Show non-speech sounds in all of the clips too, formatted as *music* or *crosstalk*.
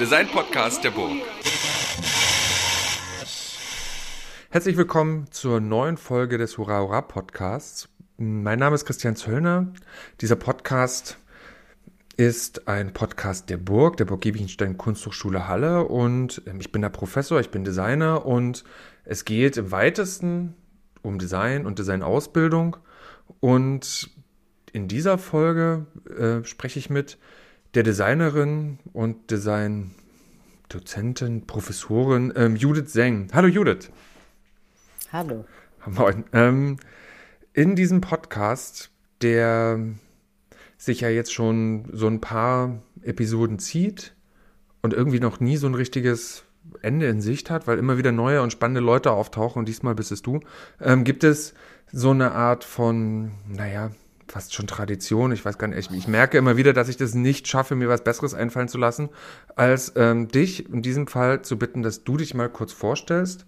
Design-Podcast der Burg. Herzlich willkommen zur neuen Folge des Hurra Hurra Podcasts. Mein Name ist Christian Zöllner. Dieser Podcast ist ein Podcast der Burg, der Burg Giebichenstein Kunsthochschule Halle und ähm, ich bin der Professor, ich bin Designer und es geht im weitesten um Design und Designausbildung und in dieser Folge äh, spreche ich mit der Designerin und Design-Dozentin, Professorin ähm, Judith Seng. Hallo Judith. Hallo. Moin. Ähm, in diesem Podcast, der sich ja jetzt schon so ein paar Episoden zieht und irgendwie noch nie so ein richtiges Ende in Sicht hat, weil immer wieder neue und spannende Leute auftauchen und diesmal bist es du, ähm, gibt es so eine Art von, naja, fast schon Tradition. Ich weiß gar nicht, ich, ich, merke immer wieder, dass ich das nicht schaffe, mir was Besseres einfallen zu lassen, als ähm, dich in diesem Fall zu bitten, dass du dich mal kurz vorstellst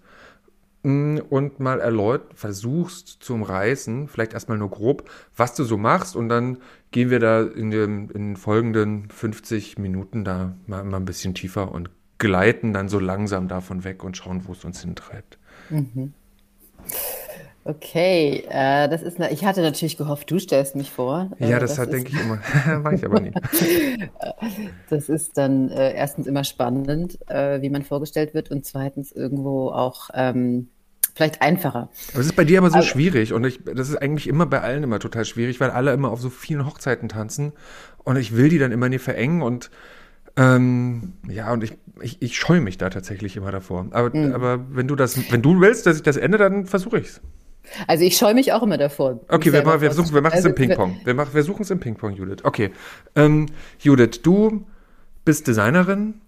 mm, und mal erläutert versuchst zu umreißen, vielleicht erstmal nur grob, was du so machst und dann gehen wir da in, dem, in den folgenden 50 Minuten da mal, mal ein bisschen tiefer und gleiten dann so langsam davon weg und schauen, wo es uns hintreibt. Mhm. Okay, äh, das ist. Eine, ich hatte natürlich gehofft, du stellst mich vor. Äh, ja, das, das denke ich immer. *laughs* War ich aber nie. *laughs* das ist dann äh, erstens immer spannend, äh, wie man vorgestellt wird, und zweitens irgendwo auch ähm, vielleicht einfacher. Das ist bei dir aber so aber, schwierig und ich, das ist eigentlich immer bei allen immer total schwierig, weil alle immer auf so vielen Hochzeiten tanzen und ich will die dann immer nie verengen und ähm, ja, und ich, ich, ich scheue mich da tatsächlich immer davor. Aber, mhm. aber wenn du das, wenn du willst, dass ich das ende, dann versuche ich es. Also ich scheue mich auch immer davor. Okay, wir, wir, wir, wir machen es also, im Ping-Pong. Wir, mach, wir suchen es im Ping-Pong, Judith. Okay. Ähm, Judith, du bist Designerin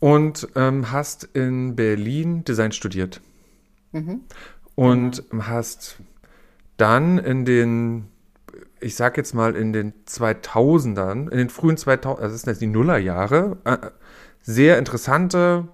und ähm, hast in Berlin Design studiert. Mhm. Und hast dann in den, ich sag jetzt mal in den 2000ern, in den frühen 2000 also das sind jetzt die Nullerjahre, äh, sehr interessante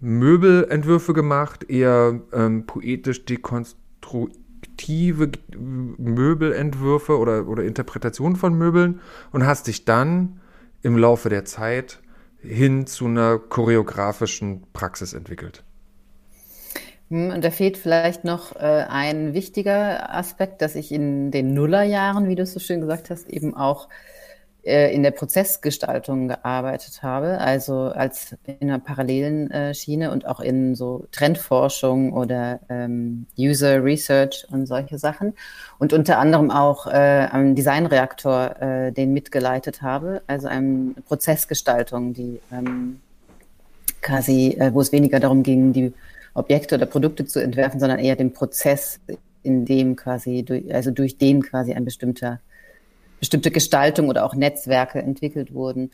Möbelentwürfe gemacht, eher ähm, poetisch dekonstruiert fiktive Möbelentwürfe oder, oder Interpretationen von Möbeln und hast dich dann im Laufe der Zeit hin zu einer choreografischen Praxis entwickelt. Hm, und da fehlt vielleicht noch äh, ein wichtiger Aspekt, dass ich in den Nullerjahren, wie du es so schön gesagt hast, eben auch äh, in der Prozessgestaltung gearbeitet habe, also als in einer parallelen äh, Schiene und auch in so Trendforschung oder ähm, User Research und solche Sachen. Und unter anderem auch äh, am Designreaktor, äh, den mitgeleitet habe, also eine Prozessgestaltung, die ähm, quasi, äh, wo es weniger darum ging, die Objekte oder Produkte zu entwerfen, sondern eher den Prozess, in dem quasi, also durch den quasi ein bestimmter bestimmte Gestaltung oder auch Netzwerke entwickelt wurden.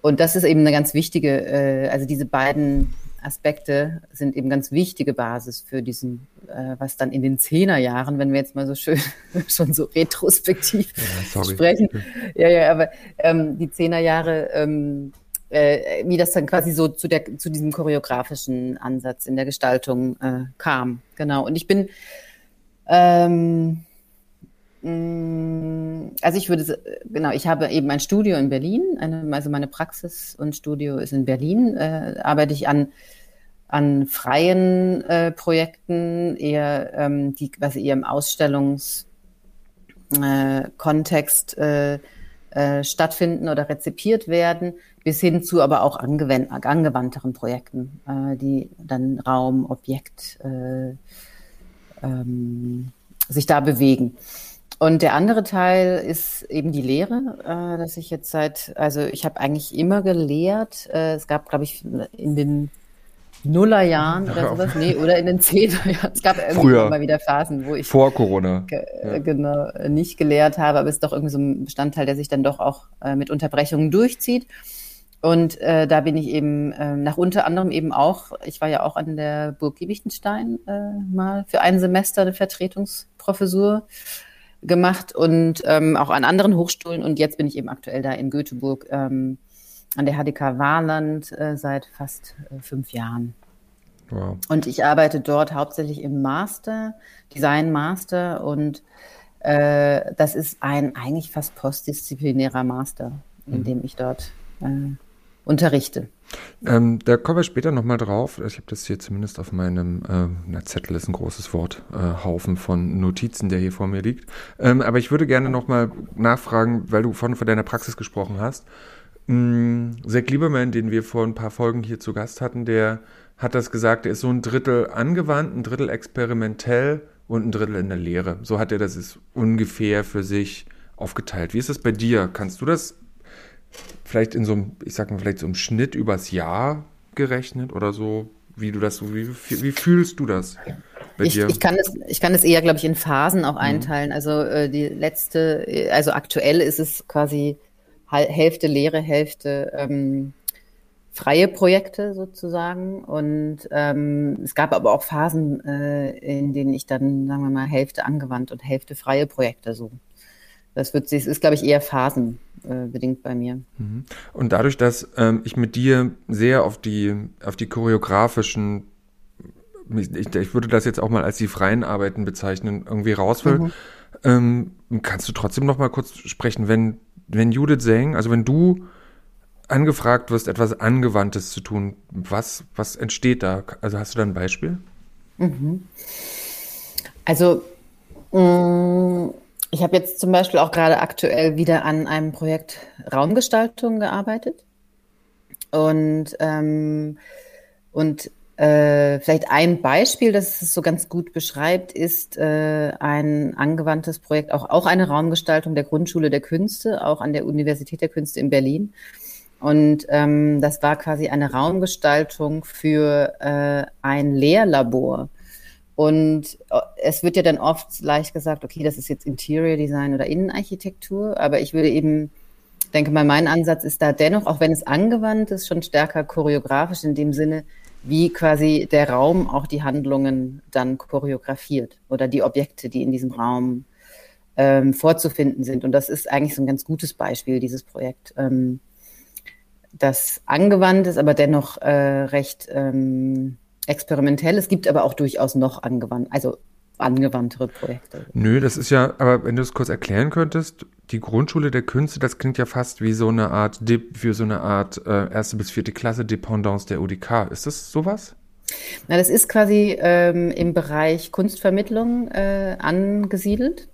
Und das ist eben eine ganz wichtige, äh, also diese beiden Aspekte sind eben ganz wichtige Basis für diesen, äh, was dann in den Zehnerjahren, wenn wir jetzt mal so schön *laughs* schon so retrospektiv ja, sprechen, ja, ja, aber ähm, die Zehnerjahre, ähm, äh, wie das dann quasi so zu der zu diesem choreografischen Ansatz in der Gestaltung äh, kam, genau. Und ich bin ähm, also ich würde, genau, ich habe eben ein Studio in Berlin, eine, also meine Praxis und Studio ist in Berlin, äh, arbeite ich an, an freien äh, Projekten, eher, ähm, die quasi eher im Ausstellungskontext äh, äh, stattfinden oder rezipiert werden, bis hin zu aber auch angewandteren Projekten, äh, die dann Raum, Objekt äh, ähm, sich da bewegen. Und der andere Teil ist eben die Lehre, äh, dass ich jetzt seit, also ich habe eigentlich immer gelehrt. Äh, es gab, glaube ich, in den Nullerjahren oder sowas, nee, oder in den *laughs* Zehnerjahren. Es gab irgendwie mal wieder Phasen, wo ich vor Corona ja. genau nicht gelehrt habe, aber es ist doch irgendwie so ein Bestandteil, der sich dann doch auch äh, mit Unterbrechungen durchzieht. Und äh, da bin ich eben äh, nach unter anderem eben auch, ich war ja auch an der Burg Giebichenstein äh, mal für ein Semester eine Vertretungsprofessur gemacht und ähm, auch an anderen Hochschulen. Und jetzt bin ich eben aktuell da in Göteborg ähm, an der HDK Warland äh, seit fast äh, fünf Jahren. Wow. Und ich arbeite dort hauptsächlich im Master, Design Master und äh, das ist ein eigentlich fast postdisziplinärer Master, in mhm. dem ich dort äh, unterrichte. Ähm, da kommen wir später nochmal drauf. Ich habe das hier zumindest auf meinem, äh, na, Zettel ist ein großes Wort, äh, Haufen von Notizen, der hier vor mir liegt. Ähm, aber ich würde gerne nochmal nachfragen, weil du von, von deiner Praxis gesprochen hast. Ähm, Zack Lieberman, den wir vor ein paar Folgen hier zu Gast hatten, der hat das gesagt, er ist so ein Drittel angewandt, ein Drittel experimentell und ein Drittel in der Lehre. So hat er das ist ungefähr für sich aufgeteilt. Wie ist das bei dir? Kannst du das vielleicht in so einem, ich sag mal, vielleicht so im Schnitt übers Jahr gerechnet oder so, wie du das so, wie, wie fühlst du das? Ich, dir? ich kann es, ich kann es eher, glaube ich, in Phasen auch mhm. einteilen. Also äh, die letzte, also aktuell ist es quasi Hälfte Lehre, Hälfte ähm, freie Projekte sozusagen. Und ähm, es gab aber auch Phasen, äh, in denen ich dann, sagen wir mal, Hälfte angewandt und Hälfte freie Projekte so. Das wird sich, ist, glaube ich, eher phasenbedingt bei mir. Mhm. Und dadurch, dass ähm, ich mit dir sehr auf die, auf die choreografischen, ich, ich, würde das jetzt auch mal als die freien Arbeiten bezeichnen, irgendwie raus will, mhm. ähm, kannst du trotzdem noch mal kurz sprechen, wenn, wenn Judith Seng, also wenn du angefragt wirst, etwas Angewandtes zu tun, was, was entsteht da? Also hast du da ein Beispiel? Mhm. Also, mh, mm, ich habe jetzt zum Beispiel auch gerade aktuell wieder an einem Projekt Raumgestaltung gearbeitet. Und, ähm, und äh, vielleicht ein Beispiel, das es so ganz gut beschreibt, ist äh, ein angewandtes Projekt, auch, auch eine Raumgestaltung der Grundschule der Künste, auch an der Universität der Künste in Berlin. Und ähm, das war quasi eine Raumgestaltung für äh, ein Lehrlabor. Und äh, es wird ja dann oft leicht gesagt, okay, das ist jetzt Interior Design oder Innenarchitektur, aber ich würde eben, denke mal, mein Ansatz ist da dennoch, auch wenn es angewandt ist, schon stärker choreografisch in dem Sinne, wie quasi der Raum auch die Handlungen dann choreografiert oder die Objekte, die in diesem Raum ähm, vorzufinden sind. Und das ist eigentlich so ein ganz gutes Beispiel, dieses Projekt, ähm, das angewandt ist, aber dennoch äh, recht ähm, experimentell. Es gibt aber auch durchaus noch angewandt, also angewandtere Projekte. Nö, das ist ja, aber wenn du es kurz erklären könntest, die Grundschule der Künste, das klingt ja fast wie so eine Art, für so eine Art äh, erste bis vierte Klasse Dependance der UDK. Ist das sowas? Na, das ist quasi ähm, im Bereich Kunstvermittlung äh, angesiedelt.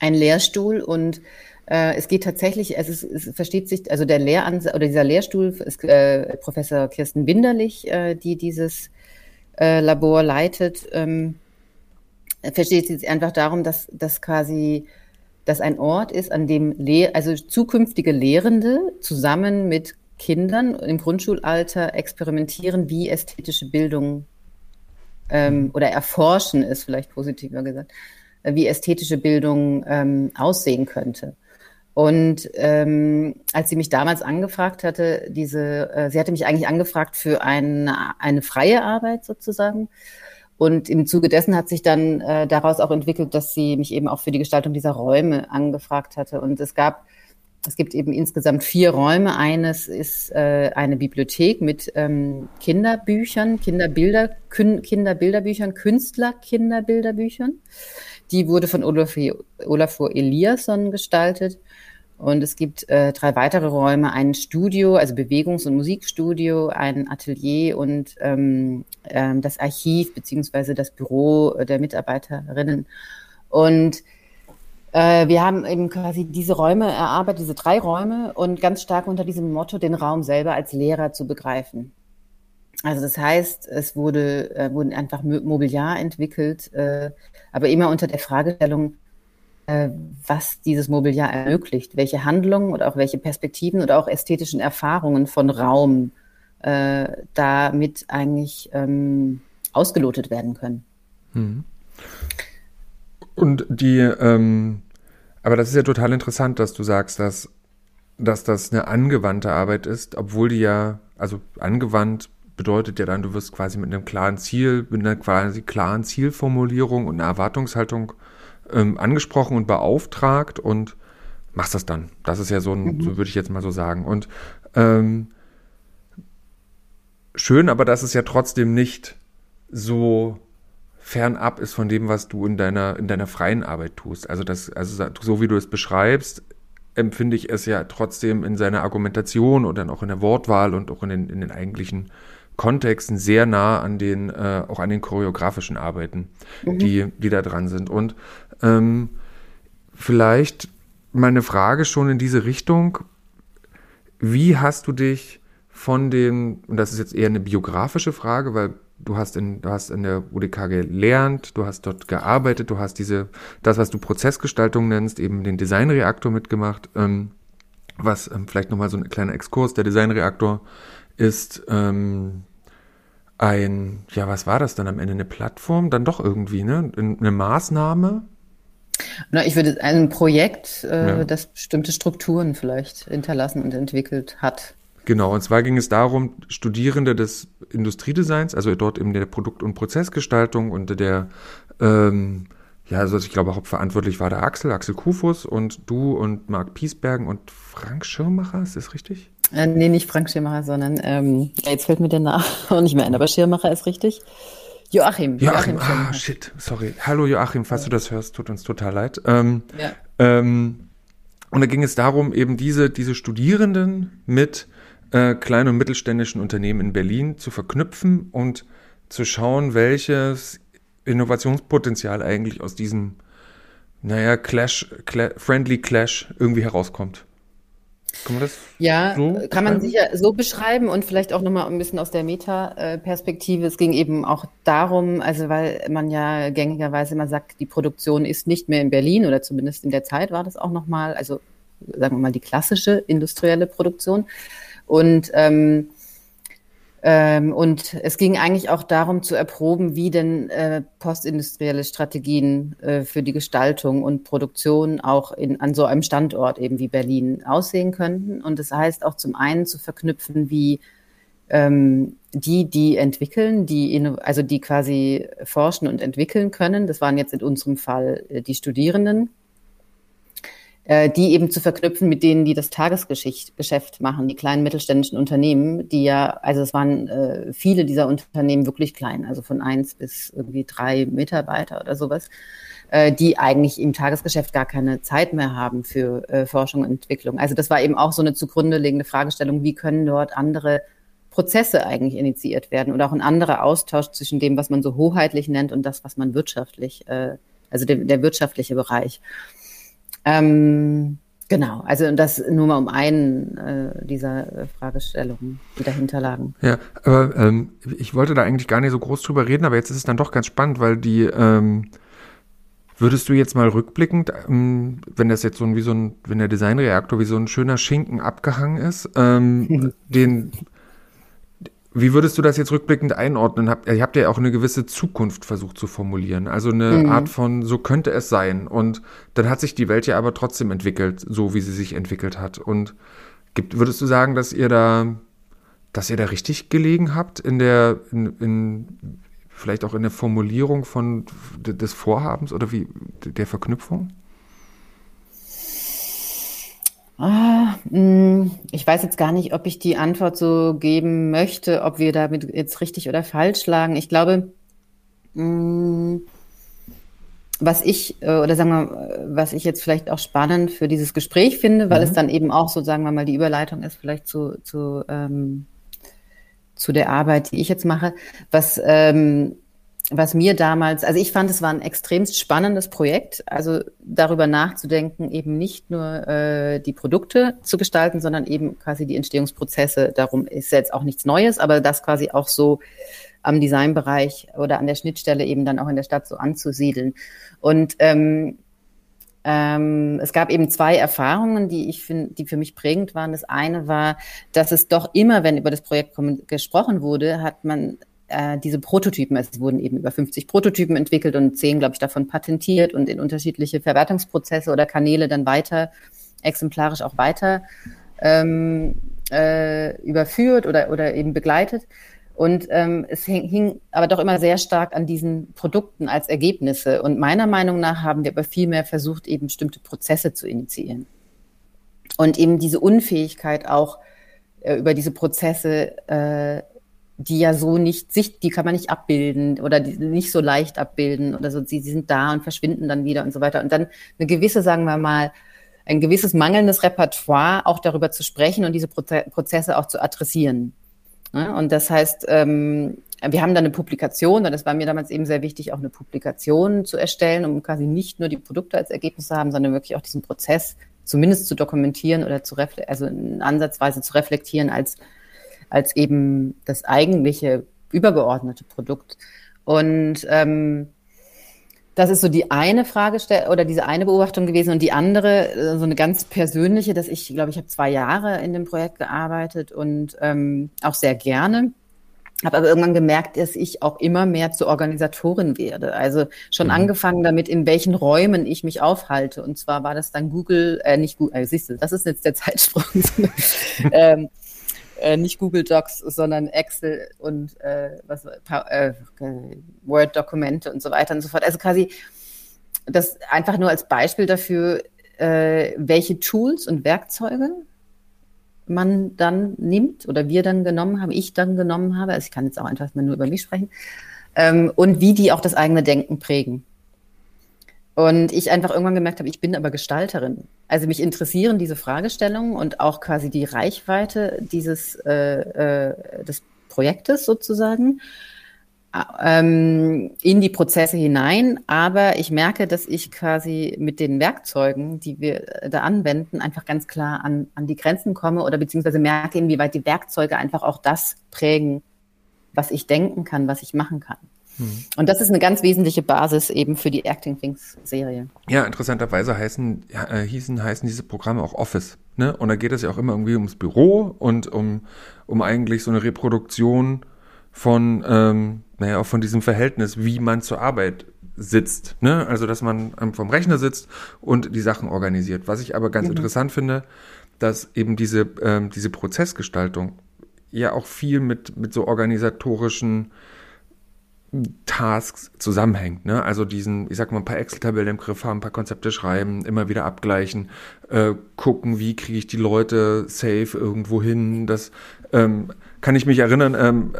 Ein Lehrstuhl und äh, es geht tatsächlich, es, ist, es versteht sich, also der Lehransatz oder dieser Lehrstuhl ist äh, Professor Kirsten Winderlich, äh, die dieses äh, Labor leitet, ähm, versteht sich einfach darum, dass, dass quasi das ein Ort ist, an dem Lehr also zukünftige Lehrende zusammen mit Kindern im Grundschulalter experimentieren, wie ästhetische Bildung ähm, oder erforschen ist vielleicht positiver gesagt, wie ästhetische Bildung ähm, aussehen könnte. Und ähm, als sie mich damals angefragt hatte, diese, äh, sie hatte mich eigentlich angefragt für eine, eine freie Arbeit sozusagen. Und im Zuge dessen hat sich dann äh, daraus auch entwickelt, dass sie mich eben auch für die Gestaltung dieser Räume angefragt hatte. Und es gab, es gibt eben insgesamt vier Räume. Eines ist äh, eine Bibliothek mit ähm, Kinderbüchern, Kinderbilder, Kün Kinderbilderbüchern, Künstler-Kinderbilderbüchern. Die wurde von Olafur Eliasson gestaltet. Und es gibt äh, drei weitere Räume, ein Studio, also Bewegungs- und Musikstudio, ein Atelier und ähm, ähm, das Archiv beziehungsweise das Büro der Mitarbeiterinnen. Und äh, wir haben eben quasi diese Räume erarbeitet, diese drei Räume und ganz stark unter diesem Motto, den Raum selber als Lehrer zu begreifen. Also das heißt, es wurde, äh, wurden einfach Mobiliar entwickelt, äh, aber immer unter der Fragestellung, was dieses Mobiliar ermöglicht, welche Handlungen oder auch welche Perspektiven oder auch ästhetischen Erfahrungen von Raum äh, damit eigentlich ähm, ausgelotet werden können. Mhm. Und die, ähm, aber das ist ja total interessant, dass du sagst, dass, dass das eine angewandte Arbeit ist, obwohl die ja, also angewandt bedeutet ja dann, du wirst quasi mit einem klaren Ziel, mit einer quasi klaren Zielformulierung und einer Erwartungshaltung ähm, angesprochen und beauftragt und machst das dann. Das ist ja so ein, mhm. so würde ich jetzt mal so sagen. Und ähm, schön, aber dass es ja trotzdem nicht so fernab ist von dem, was du in deiner, in deiner freien Arbeit tust. Also das, also so wie du es beschreibst, empfinde ich es ja trotzdem in seiner Argumentation und dann auch in der Wortwahl und auch in den, in den eigentlichen Kontexten sehr nah an den, äh, auch an den choreografischen Arbeiten, mhm. die, die da dran sind. Und ähm, vielleicht meine Frage schon in diese Richtung. Wie hast du dich von den, und das ist jetzt eher eine biografische Frage, weil du hast in, du hast in der UDK gelernt, du hast dort gearbeitet, du hast diese, das, was du Prozessgestaltung nennst, eben den Designreaktor mitgemacht, ähm, was ähm, vielleicht nochmal so ein kleiner Exkurs, der Designreaktor ist ähm, ein, ja, was war das dann am Ende? Eine Plattform? Dann doch irgendwie, ne? Eine Maßnahme? Na, ich würde ein Projekt, äh, ja. das bestimmte Strukturen vielleicht hinterlassen und entwickelt hat. Genau, und zwar ging es darum, Studierende des Industriedesigns, also dort in der Produkt- und Prozessgestaltung und der, ähm, ja, also ich glaube, hauptverantwortlich war der Axel, Axel Kufus und du und Marc Piesbergen und Frank Schirmacher, ist das richtig? Äh, nee, nicht Frank Schirmacher, sondern, ähm, jetzt fällt mir der Name *laughs* auch nicht mehr ein, aber Schirmacher ist richtig. Joachim. Joachim, Joachim ah, shit, sorry. Hallo Joachim, falls ja. du das hörst, tut uns total leid. Ähm, ja. ähm, und da ging es darum, eben diese, diese Studierenden mit äh, kleinen und mittelständischen Unternehmen in Berlin zu verknüpfen und zu schauen, welches Innovationspotenzial eigentlich aus diesem, naja, Clash, Cla Friendly Clash irgendwie herauskommt. Kann man das ja, so kann man sicher so beschreiben und vielleicht auch nochmal ein bisschen aus der Meta-Perspektive. Es ging eben auch darum, also weil man ja gängigerweise immer sagt, die Produktion ist nicht mehr in Berlin oder zumindest in der Zeit war das auch nochmal, also sagen wir mal die klassische industrielle Produktion, und, ähm, ähm, und es ging eigentlich auch darum zu erproben, wie denn äh, postindustrielle Strategien äh, für die Gestaltung und Produktion auch in, an so einem Standort eben wie Berlin aussehen könnten. Und das heißt auch zum einen zu verknüpfen, wie ähm, die, die entwickeln, die, also die quasi forschen und entwickeln können. Das waren jetzt in unserem Fall äh, die Studierenden die eben zu verknüpfen mit denen, die das Tagesgeschäft machen, die kleinen mittelständischen Unternehmen, die ja, also es waren äh, viele dieser Unternehmen wirklich klein, also von eins bis irgendwie drei Mitarbeiter oder sowas, äh, die eigentlich im Tagesgeschäft gar keine Zeit mehr haben für äh, Forschung und Entwicklung. Also das war eben auch so eine zugrunde liegende Fragestellung, wie können dort andere Prozesse eigentlich initiiert werden oder auch ein anderer Austausch zwischen dem, was man so hoheitlich nennt und das, was man wirtschaftlich, äh, also der, der wirtschaftliche Bereich. Ähm, genau, also das nur mal um einen äh, dieser äh, Fragestellungen, die dahinter lagen. Ja, aber ähm, ich wollte da eigentlich gar nicht so groß drüber reden, aber jetzt ist es dann doch ganz spannend, weil die ähm, Würdest du jetzt mal rückblickend, ähm, wenn das jetzt so ein, wie so ein, wenn der Designreaktor wie so ein schöner Schinken abgehangen ist, ähm, *laughs* den wie würdest du das jetzt rückblickend einordnen? Habt, ihr habt ja auch eine gewisse Zukunft versucht zu formulieren. Also eine mhm. Art von, so könnte es sein. Und dann hat sich die Welt ja aber trotzdem entwickelt, so wie sie sich entwickelt hat. Und gibt, würdest du sagen, dass ihr da, dass ihr da richtig gelegen habt in der, in, in vielleicht auch in der Formulierung von des Vorhabens oder wie der Verknüpfung? Ah, hm, ich weiß jetzt gar nicht, ob ich die Antwort so geben möchte, ob wir damit jetzt richtig oder falsch lagen. Ich glaube, hm, was ich, äh, oder sagen wir, was ich jetzt vielleicht auch spannend für dieses Gespräch finde, weil mhm. es dann eben auch so, sagen wir mal, die Überleitung ist vielleicht zu, zu, ähm, zu der Arbeit, die ich jetzt mache, was ähm, was mir damals, also ich fand, es war ein extremst spannendes Projekt, also darüber nachzudenken, eben nicht nur äh, die Produkte zu gestalten, sondern eben quasi die Entstehungsprozesse. Darum ist jetzt auch nichts Neues, aber das quasi auch so am Designbereich oder an der Schnittstelle eben dann auch in der Stadt so anzusiedeln. Und ähm, ähm, es gab eben zwei Erfahrungen, die ich finde, die für mich prägend waren. Das eine war, dass es doch immer, wenn über das Projekt gesprochen wurde, hat man äh, diese Prototypen, es wurden eben über 50 Prototypen entwickelt und zehn, glaube ich, davon patentiert und in unterschiedliche Verwertungsprozesse oder Kanäle dann weiter, exemplarisch auch weiter ähm, äh, überführt oder, oder eben begleitet. Und ähm, es hing, hing aber doch immer sehr stark an diesen Produkten als Ergebnisse. Und meiner Meinung nach haben wir aber viel mehr versucht, eben bestimmte Prozesse zu initiieren. Und eben diese Unfähigkeit auch äh, über diese Prozesse äh, die ja so nicht sicht, die kann man nicht abbilden oder die nicht so leicht abbilden oder so. Sie, sie sind da und verschwinden dann wieder und so weiter. Und dann eine gewisse, sagen wir mal, ein gewisses mangelndes Repertoire, auch darüber zu sprechen und diese Prozesse auch zu adressieren. Und das heißt, ähm, wir haben da eine Publikation, und das war mir damals eben sehr wichtig, auch eine Publikation zu erstellen, um quasi nicht nur die Produkte als Ergebnis zu haben, sondern wirklich auch diesen Prozess zumindest zu dokumentieren oder zu also ansatzweise zu reflektieren als, als eben das eigentliche übergeordnete Produkt. Und ähm, das ist so die eine Frage oder diese eine Beobachtung gewesen und die andere, äh, so eine ganz persönliche, dass ich glaube, ich habe zwei Jahre in dem Projekt gearbeitet und ähm, auch sehr gerne. Habe aber irgendwann gemerkt, dass ich auch immer mehr zur Organisatorin werde. Also schon mhm. angefangen damit, in welchen Räumen ich mich aufhalte. Und zwar war das dann Google, äh, nicht Google, äh, siehst du, das ist jetzt der Zeitsprung. *laughs* ähm, äh, nicht Google Docs, sondern Excel und äh, was, äh, Word-Dokumente und so weiter und so fort. Also quasi das einfach nur als Beispiel dafür, äh, welche Tools und Werkzeuge man dann nimmt oder wir dann genommen haben, ich dann genommen habe, also ich kann jetzt auch einfach mal nur über mich sprechen, ähm, und wie die auch das eigene Denken prägen. Und ich einfach irgendwann gemerkt habe, ich bin aber Gestalterin. Also mich interessieren diese Fragestellungen und auch quasi die Reichweite dieses äh, äh, des Projektes sozusagen ähm, in die Prozesse hinein. Aber ich merke, dass ich quasi mit den Werkzeugen, die wir da anwenden, einfach ganz klar an, an die Grenzen komme oder beziehungsweise merke, inwieweit die Werkzeuge einfach auch das prägen, was ich denken kann, was ich machen kann. Mhm. Und das ist eine ganz wesentliche Basis eben für die Acting Things Serie. Ja, interessanterweise heißen, äh, hießen, heißen diese Programme auch Office. Ne? Und da geht es ja auch immer irgendwie ums Büro und um, um eigentlich so eine Reproduktion von, ähm, naja, auch von diesem Verhältnis, wie man zur Arbeit sitzt. Ne? Also, dass man vom Rechner sitzt und die Sachen organisiert. Was ich aber ganz mhm. interessant finde, dass eben diese, ähm, diese Prozessgestaltung ja auch viel mit, mit so organisatorischen Tasks zusammenhängt. Ne? Also diesen, ich sag mal, ein paar Excel-Tabellen im Griff haben, ein paar Konzepte schreiben, immer wieder abgleichen, äh, gucken, wie kriege ich die Leute safe irgendwo hin. Das ähm, kann ich mich erinnern, ähm,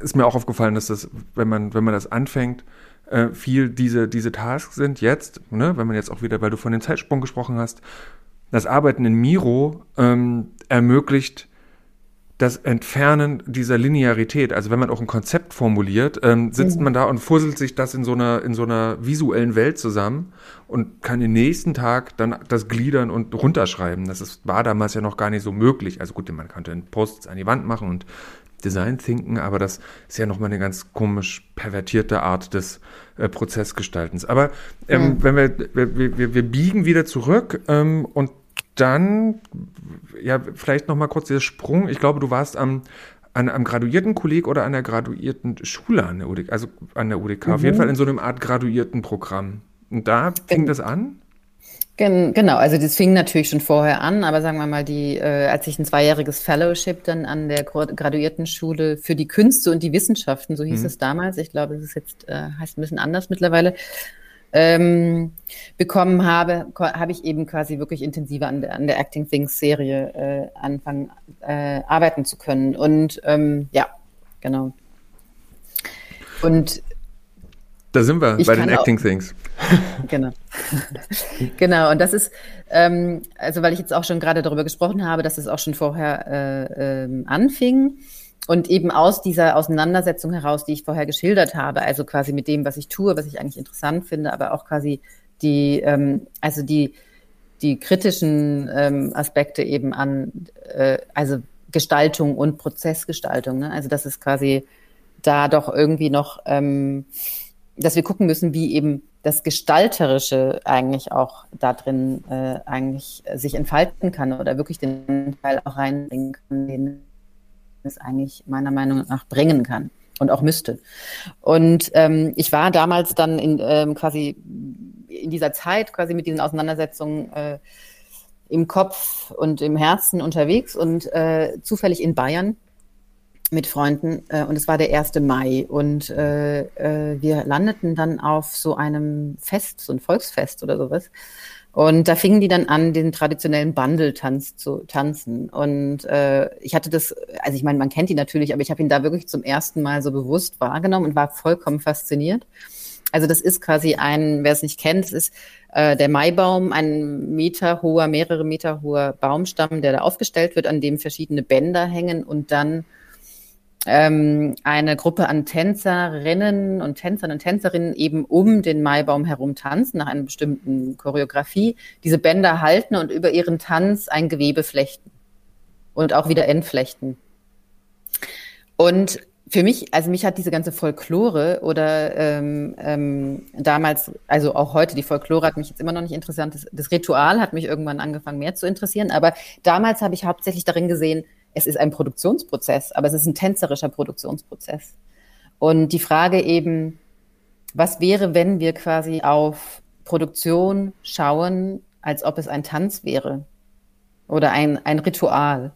ist mir auch aufgefallen, dass das, wenn man, wenn man das anfängt, äh, viel diese, diese Tasks sind jetzt, ne, wenn man jetzt auch wieder, weil du von dem Zeitsprung gesprochen hast, das Arbeiten in Miro ähm, ermöglicht das Entfernen dieser Linearität. Also wenn man auch ein Konzept formuliert, ähm, sitzt mhm. man da und fusselt sich das in so einer in so einer visuellen Welt zusammen und kann den nächsten Tag dann das gliedern und runterschreiben. Das ist, war damals ja noch gar nicht so möglich. Also gut, man konnte Posts an die Wand machen und Design thinken, aber das ist ja nochmal eine ganz komisch pervertierte Art des äh, Prozessgestaltens. Aber ähm, mhm. wenn wir, wir, wir, wir biegen wieder zurück ähm, und dann, ja, vielleicht noch mal kurz der Sprung. Ich glaube, du warst am, an, am graduierten Kolleg oder an der graduierten Schule an der UDK, also an der UDK, mhm. auf jeden mhm. Fall in so einem Art graduierten Programm. Und da fing Gen das an? Gen genau, also das fing natürlich schon vorher an, aber sagen wir mal, die, äh, als ich ein zweijähriges Fellowship dann an der graduierten Schule für die Künste und die Wissenschaften, so hieß mhm. es damals, ich glaube, es ist jetzt, äh, heißt ein bisschen anders mittlerweile, ähm, bekommen habe, habe ich eben quasi wirklich intensiver an der, an der Acting Things Serie äh, anfangen, äh, arbeiten zu können. Und ähm, ja, genau. Und da sind wir bei den Acting auch, Things. *laughs* *laughs* Genau. genau. Und das ist, ähm, also weil ich jetzt auch schon gerade darüber gesprochen habe, dass es auch schon vorher äh, ähm, anfing. Und eben aus dieser Auseinandersetzung heraus, die ich vorher geschildert habe, also quasi mit dem, was ich tue, was ich eigentlich interessant finde, aber auch quasi die, ähm, also die, die kritischen ähm, Aspekte eben an, äh, also Gestaltung und Prozessgestaltung. Ne? Also das ist quasi da doch irgendwie noch, ähm, dass wir gucken müssen, wie eben das Gestalterische eigentlich auch da drin äh, eigentlich sich entfalten kann oder wirklich den Teil auch reinbringen kann, den es eigentlich meiner Meinung nach bringen kann und auch müsste. Und ähm, ich war damals dann in, ähm, quasi in dieser Zeit quasi mit diesen Auseinandersetzungen äh, im Kopf und im Herzen unterwegs und äh, zufällig in Bayern mit Freunden äh, und es war der 1. Mai und äh, äh, wir landeten dann auf so einem Fest, so ein Volksfest oder sowas und da fingen die dann an, den traditionellen Bandeltanz zu tanzen. Und äh, ich hatte das, also ich meine, man kennt die natürlich, aber ich habe ihn da wirklich zum ersten Mal so bewusst wahrgenommen und war vollkommen fasziniert. Also das ist quasi ein, wer es nicht kennt, es ist äh, der Maibaum, ein Meter hoher, mehrere Meter hoher Baumstamm, der da aufgestellt wird, an dem verschiedene Bänder hängen und dann ähm, eine Gruppe an Tänzerinnen und Tänzern und Tänzerinnen eben um den Maibaum herum tanzen, nach einer bestimmten Choreografie, diese Bänder halten und über ihren Tanz ein Gewebe flechten und auch wieder entflechten. Und für mich, also mich hat diese ganze Folklore oder ähm, ähm, damals, also auch heute, die Folklore hat mich jetzt immer noch nicht interessiert. Das, das Ritual hat mich irgendwann angefangen mehr zu interessieren. Aber damals habe ich hauptsächlich darin gesehen, es ist ein Produktionsprozess, aber es ist ein tänzerischer Produktionsprozess. Und die Frage eben, was wäre, wenn wir quasi auf Produktion schauen, als ob es ein Tanz wäre oder ein, ein Ritual?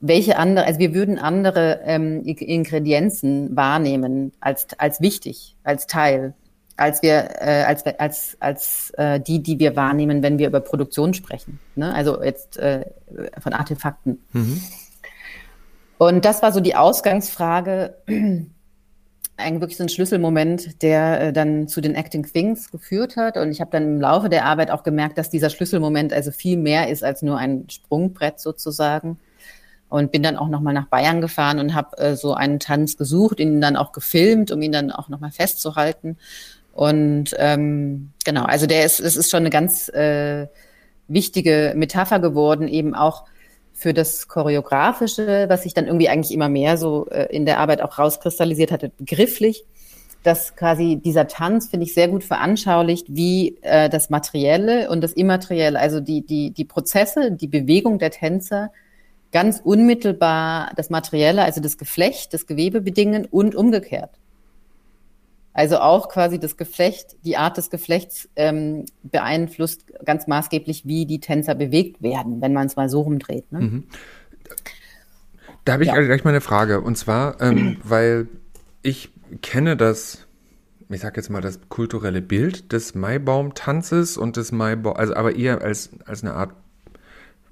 welche andere, also wir würden andere ähm, Ingredienzen wahrnehmen als, als wichtig, als Teil, als wir, äh, als, als, als äh, die, die wir wahrnehmen, wenn wir über Produktion sprechen. Ne? Also jetzt äh, von Artefakten. Mhm. Und das war so die Ausgangsfrage, *clears throat* eigentlich wirklich so ein Schlüsselmoment, der äh, dann zu den Acting Things geführt hat. Und ich habe dann im Laufe der Arbeit auch gemerkt, dass dieser Schlüsselmoment also viel mehr ist als nur ein Sprungbrett sozusagen und bin dann auch nochmal nach Bayern gefahren und habe äh, so einen Tanz gesucht, ihn dann auch gefilmt, um ihn dann auch nochmal festzuhalten. Und ähm, genau, also der ist, es ist schon eine ganz äh, wichtige Metapher geworden, eben auch für das Choreografische, was sich dann irgendwie eigentlich immer mehr so äh, in der Arbeit auch rauskristallisiert hatte, begrifflich, dass quasi dieser Tanz, finde ich, sehr gut veranschaulicht, wie äh, das Materielle und das Immaterielle, also die, die, die Prozesse, die Bewegung der Tänzer ganz unmittelbar das Materielle, also das Geflecht, das Gewebe bedingen und umgekehrt. Also auch quasi das Geflecht, die Art des Geflechts ähm, beeinflusst ganz maßgeblich, wie die Tänzer bewegt werden, wenn man es mal so rumdreht. Ne? Mhm. Da habe ich ja. gleich mal eine Frage. Und zwar, ähm, weil ich kenne das, ich sag jetzt mal, das kulturelle Bild des Maibaumtanzes und des Maibaum, also aber eher als, als eine Art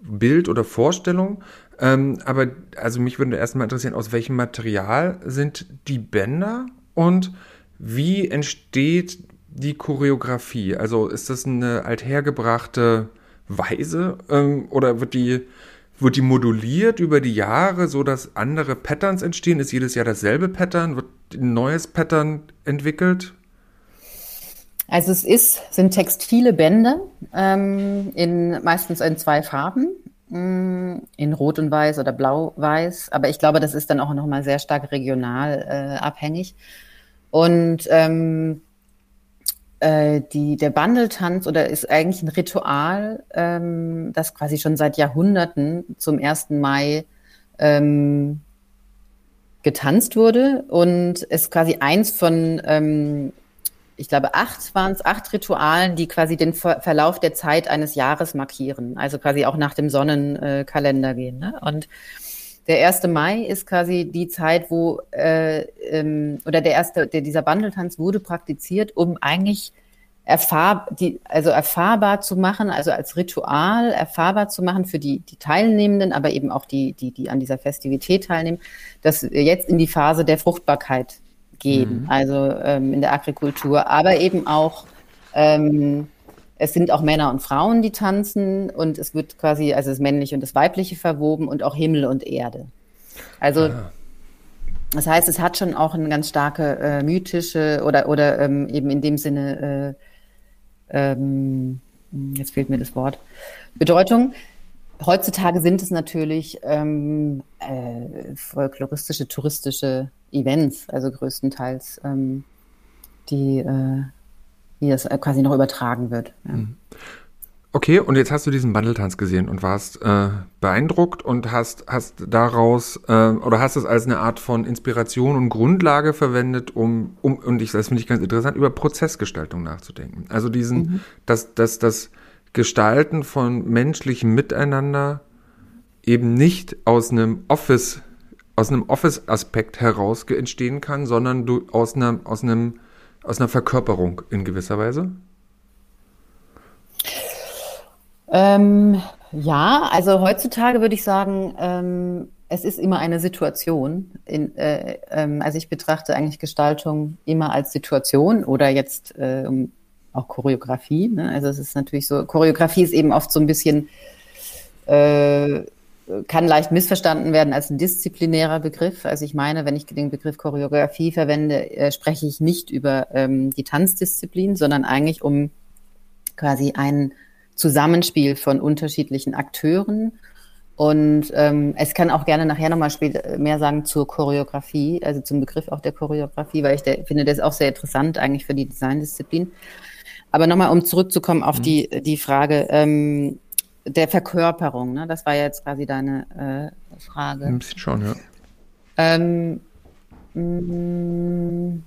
Bild oder Vorstellung. Ähm, aber also mich würde erstmal interessieren, aus welchem Material sind die Bänder und wie entsteht die Choreografie? Also ist das eine althergebrachte Weise ähm, oder wird die, wird die moduliert über die Jahre, so dass andere Patterns entstehen? Ist jedes Jahr dasselbe Pattern? Wird ein neues Pattern entwickelt? Also es ist, sind textile Bänder, ähm, in, meistens in zwei Farben. Mm, in Rot und Weiß oder Blau-Weiß. Aber ich glaube, das ist dann auch nochmal sehr stark regional äh, abhängig. Und ähm, äh, die, der Bandeltanz oder ist eigentlich ein Ritual, ähm, das quasi schon seit Jahrhunderten zum 1. Mai ähm, getanzt wurde und ist quasi eins von ähm, ich glaube, acht waren es, acht Ritualen, die quasi den Ver Verlauf der Zeit eines Jahres markieren, also quasi auch nach dem Sonnenkalender gehen. Ne? Und der erste Mai ist quasi die Zeit, wo äh, ähm, oder der erste, der, dieser Bandeltanz wurde praktiziert, um eigentlich erfahr, die, also erfahrbar zu machen, also als Ritual erfahrbar zu machen für die, die Teilnehmenden, aber eben auch die, die, die an dieser Festivität teilnehmen, dass wir jetzt in die Phase der Fruchtbarkeit geben, mhm. also ähm, in der Agrikultur, aber eben auch, ähm, es sind auch Männer und Frauen, die tanzen und es wird quasi, also das Männliche und das Weibliche verwoben und auch Himmel und Erde. Also ah. das heißt, es hat schon auch eine ganz starke äh, mythische oder, oder ähm, eben in dem Sinne, äh, ähm, jetzt fehlt mir das Wort, Bedeutung. Heutzutage sind es natürlich ähm, äh, folkloristische, touristische Events, also größtenteils, ähm, die, äh, wie das quasi noch übertragen wird. Ja. Mhm. Okay, und jetzt hast du diesen Bandeltanz gesehen und warst äh, beeindruckt und hast, hast daraus äh, oder hast es als eine Art von Inspiration und Grundlage verwendet, um, um und ich, das finde ich ganz interessant, über Prozessgestaltung nachzudenken. Also diesen, mhm. das, das, das Gestalten von menschlichem Miteinander eben nicht aus einem Office aus einem Office-Aspekt heraus entstehen kann, sondern du, aus, einer, aus, einem, aus einer Verkörperung in gewisser Weise? Ähm, ja, also heutzutage würde ich sagen, ähm, es ist immer eine Situation. In, äh, ähm, also ich betrachte eigentlich Gestaltung immer als Situation oder jetzt äh, auch Choreografie. Ne? Also es ist natürlich so, Choreografie ist eben oft so ein bisschen, äh, kann leicht missverstanden werden als ein disziplinärer Begriff. Also ich meine, wenn ich den Begriff Choreografie verwende, äh, spreche ich nicht über ähm, die Tanzdisziplin, sondern eigentlich um quasi ein Zusammenspiel von unterschiedlichen Akteuren und ähm, es kann auch gerne nachher nochmal später mehr sagen zur Choreografie, also zum Begriff auch der Choreografie, weil ich der, finde, das auch sehr interessant eigentlich für die Designdisziplin. Aber nochmal, um zurückzukommen auf mhm. die, die Frage ähm, der Verkörperung, ne? das war ja jetzt quasi deine äh, Frage. Ein bisschen schon, ja. Ähm, mm,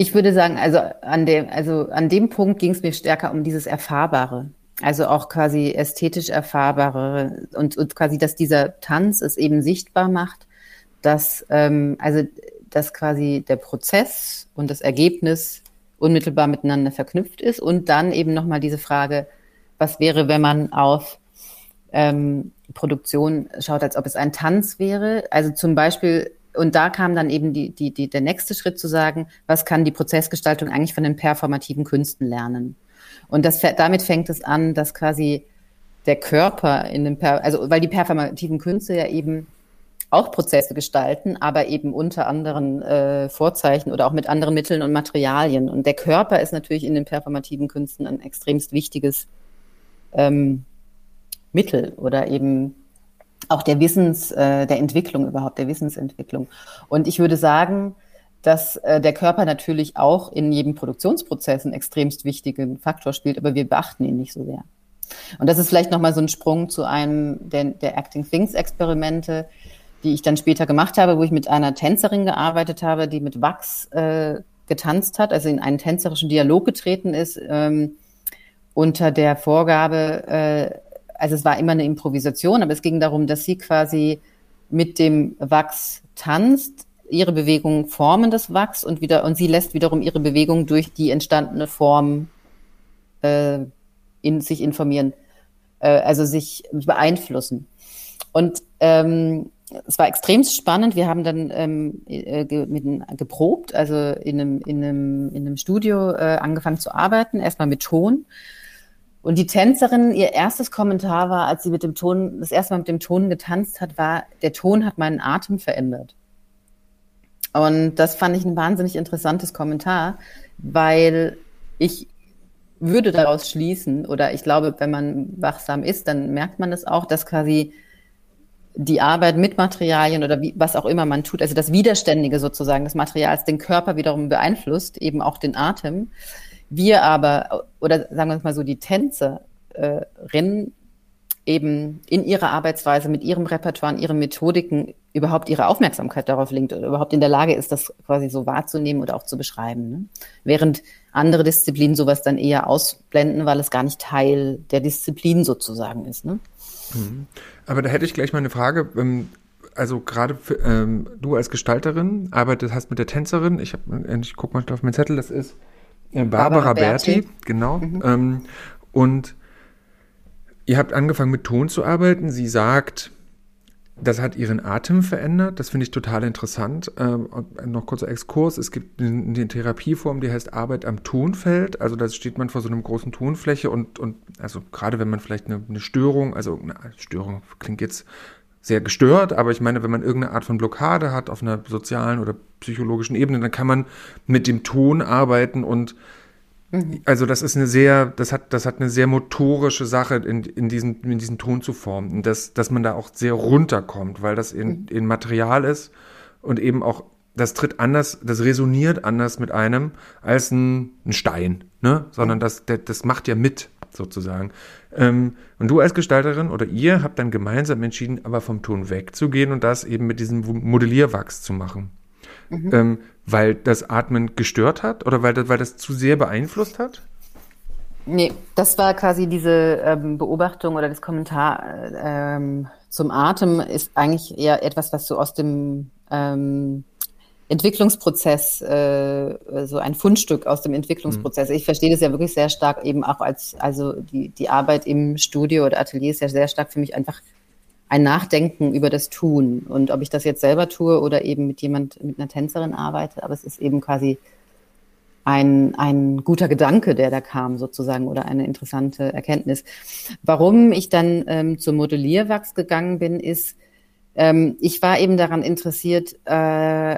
Ich würde sagen, also an dem, also an dem Punkt ging es mir stärker um dieses Erfahrbare. Also auch quasi ästhetisch erfahrbare und, und quasi, dass dieser Tanz es eben sichtbar macht, dass ähm, also dass quasi der Prozess und das Ergebnis unmittelbar miteinander verknüpft ist und dann eben nochmal diese Frage, was wäre, wenn man auf ähm, Produktion schaut, als ob es ein Tanz wäre. Also zum Beispiel und da kam dann eben die, die, die, der nächste Schritt zu sagen, was kann die Prozessgestaltung eigentlich von den performativen Künsten lernen? Und das, damit fängt es an, dass quasi der Körper in dem, also weil die performativen Künste ja eben auch Prozesse gestalten, aber eben unter anderen äh, Vorzeichen oder auch mit anderen Mitteln und Materialien. Und der Körper ist natürlich in den performativen Künsten ein extremst wichtiges ähm, Mittel oder eben auch der Wissens, äh, der Entwicklung überhaupt, der Wissensentwicklung. Und ich würde sagen, dass äh, der Körper natürlich auch in jedem Produktionsprozess einen extremst wichtigen Faktor spielt, aber wir beachten ihn nicht so sehr. Und das ist vielleicht nochmal so ein Sprung zu einem der, der Acting Things Experimente, die ich dann später gemacht habe, wo ich mit einer Tänzerin gearbeitet habe, die mit Wachs äh, getanzt hat, also in einen tänzerischen Dialog getreten ist, ähm, unter der Vorgabe, äh, also es war immer eine Improvisation, aber es ging darum, dass sie quasi mit dem Wachs tanzt, ihre Bewegungen formen das Wachs und wieder und sie lässt wiederum ihre Bewegung durch die entstandene Form äh, in sich informieren, äh, also sich beeinflussen. Und ähm, es war extrem spannend. Wir haben dann ähm, äh, ge, mit, geprobt, also in einem, in einem, in einem Studio äh, angefangen zu arbeiten, erstmal mit Ton. Und die Tänzerin, ihr erstes Kommentar war, als sie mit dem Ton, das erste Mal mit dem Ton getanzt hat, war, der Ton hat meinen Atem verändert. Und das fand ich ein wahnsinnig interessantes Kommentar, weil ich würde daraus schließen, oder ich glaube, wenn man wachsam ist, dann merkt man das auch, dass quasi die Arbeit mit Materialien oder wie, was auch immer man tut, also das Widerständige sozusagen des Materials den Körper wiederum beeinflusst, eben auch den Atem. Wir aber, oder sagen wir es mal so, die Tänzerinnen eben in ihrer Arbeitsweise, mit ihrem Repertoire, ihren Methodiken überhaupt ihre Aufmerksamkeit darauf lenkt oder überhaupt in der Lage ist, das quasi so wahrzunehmen oder auch zu beschreiben. Ne? Während andere Disziplinen sowas dann eher ausblenden, weil es gar nicht Teil der Disziplin sozusagen ist. Ne? Mhm. Aber da hätte ich gleich mal eine Frage. Ähm, also gerade für, ähm, du als Gestalterin arbeitest, hast mit der Tänzerin, ich, hab, ich guck mal auf meinen Zettel, das ist Barbara, Barbara Berti, Berti. genau. Mhm. Ähm, und ihr habt angefangen mit Ton zu arbeiten. Sie sagt, das hat ihren Atem verändert. Das finde ich total interessant. Ähm, noch kurzer Exkurs. Es gibt eine Therapieform, die heißt Arbeit am Tonfeld. Also da steht man vor so einer großen Tonfläche und, und also gerade wenn man vielleicht eine, eine Störung, also eine Störung klingt jetzt sehr gestört, aber ich meine, wenn man irgendeine Art von Blockade hat auf einer sozialen oder psychologischen Ebene, dann kann man mit dem Ton arbeiten und. Also das ist eine sehr, das hat, das hat eine sehr motorische Sache in, in, diesen, in diesen Ton zu formen. Und dass, dass man da auch sehr runterkommt, weil das in, mhm. in Material ist und eben auch, das tritt anders, das resoniert anders mit einem als ein, ein Stein, ne? Sondern mhm. das, das macht ja mit sozusagen. Ähm, und du als Gestalterin oder ihr habt dann gemeinsam entschieden, aber vom Ton wegzugehen und das eben mit diesem Modellierwachs zu machen. Mhm. Ähm, weil das Atmen gestört hat oder weil das, weil das zu sehr beeinflusst hat? Nee, das war quasi diese ähm, Beobachtung oder das Kommentar ähm, zum Atem ist eigentlich eher etwas, was so aus dem ähm, Entwicklungsprozess, äh, so ein Fundstück aus dem Entwicklungsprozess. Mhm. Ich verstehe das ja wirklich sehr stark eben auch als, also die, die Arbeit im Studio oder Atelier ist ja sehr stark für mich einfach ein Nachdenken über das Tun. Und ob ich das jetzt selber tue oder eben mit jemand, mit einer Tänzerin arbeite, aber es ist eben quasi ein, ein guter Gedanke, der da kam sozusagen oder eine interessante Erkenntnis. Warum ich dann ähm, zum Modellierwachs gegangen bin, ist, ähm, ich war eben daran interessiert, äh,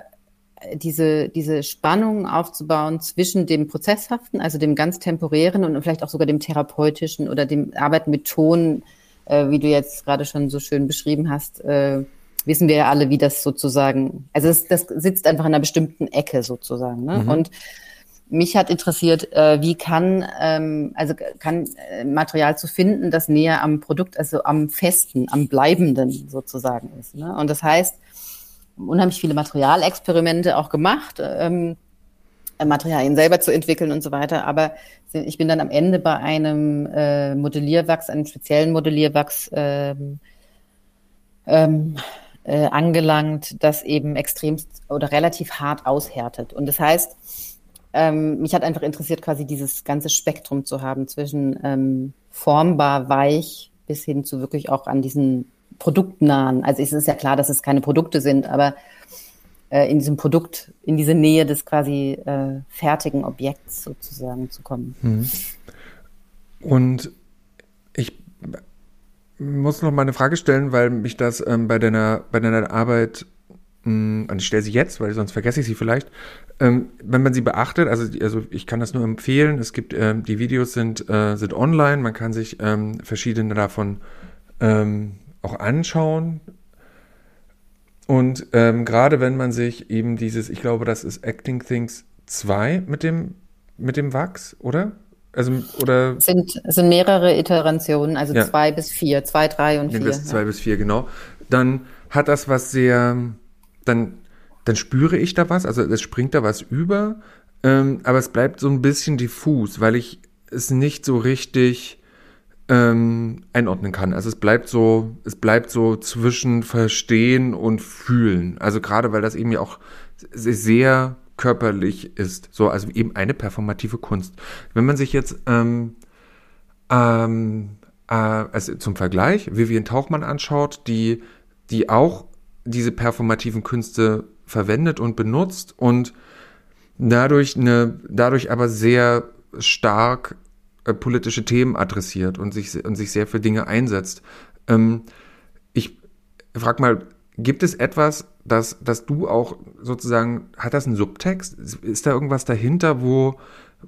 diese, diese Spannung aufzubauen zwischen dem Prozesshaften, also dem ganz temporären und vielleicht auch sogar dem therapeutischen oder dem Arbeiten mit Ton, äh, wie du jetzt gerade schon so schön beschrieben hast, äh, wissen wir ja alle, wie das sozusagen, also das, das sitzt einfach in einer bestimmten Ecke sozusagen. Ne? Mhm. Und mich hat interessiert, äh, wie kann, ähm, also kann äh, Material zu finden, das näher am Produkt, also am Festen, am Bleibenden sozusagen ist. Ne? Und das heißt, unheimlich viele Materialexperimente auch gemacht, ähm, Materialien selber zu entwickeln und so weiter. Aber ich bin dann am Ende bei einem äh, Modellierwachs, einem speziellen Modellierwachs ähm, ähm, äh, angelangt, das eben extremst oder relativ hart aushärtet. Und das heißt, ähm, mich hat einfach interessiert, quasi dieses ganze Spektrum zu haben zwischen ähm, formbar, weich bis hin zu wirklich auch an diesen produktnahen. Also es ist ja klar, dass es keine Produkte sind, aber äh, in diesem Produkt, in diese Nähe des quasi äh, fertigen Objekts sozusagen zu kommen. Mhm. Und ich muss noch mal eine Frage stellen, weil mich das ähm, bei deiner bei deiner Arbeit hm, und ich stelle sie jetzt, weil sonst vergesse ich sie vielleicht. Ähm, wenn man sie beachtet, also, also ich kann das nur empfehlen, es gibt, ähm, die Videos sind, äh, sind online, man kann sich ähm, verschiedene davon ähm, auch anschauen. Und ähm, gerade wenn man sich eben dieses, ich glaube, das ist Acting Things 2 mit dem, mit dem Wachs, oder? Also, oder? Es sind, es sind mehrere Iterationen, also ja. zwei bis vier, zwei, drei und vier. Ja, zwei bis vier, genau. Dann hat das was sehr, dann, dann spüre ich da was, also es springt da was über, ähm, aber es bleibt so ein bisschen diffus, weil ich es nicht so richtig ähm, einordnen kann. Also es bleibt so, es bleibt so zwischen Verstehen und Fühlen. Also gerade weil das eben ja auch sehr körperlich ist, so also eben eine performative Kunst. Wenn man sich jetzt ähm, ähm, äh, also zum Vergleich Vivian Tauchmann anschaut, die die auch diese performativen Künste verwendet und benutzt und dadurch eine dadurch aber sehr stark äh, politische Themen adressiert und sich, und sich sehr für Dinge einsetzt. Ähm, ich frage mal, gibt es etwas, das, das du auch sozusagen, hat das einen Subtext? Ist da irgendwas dahinter, wo,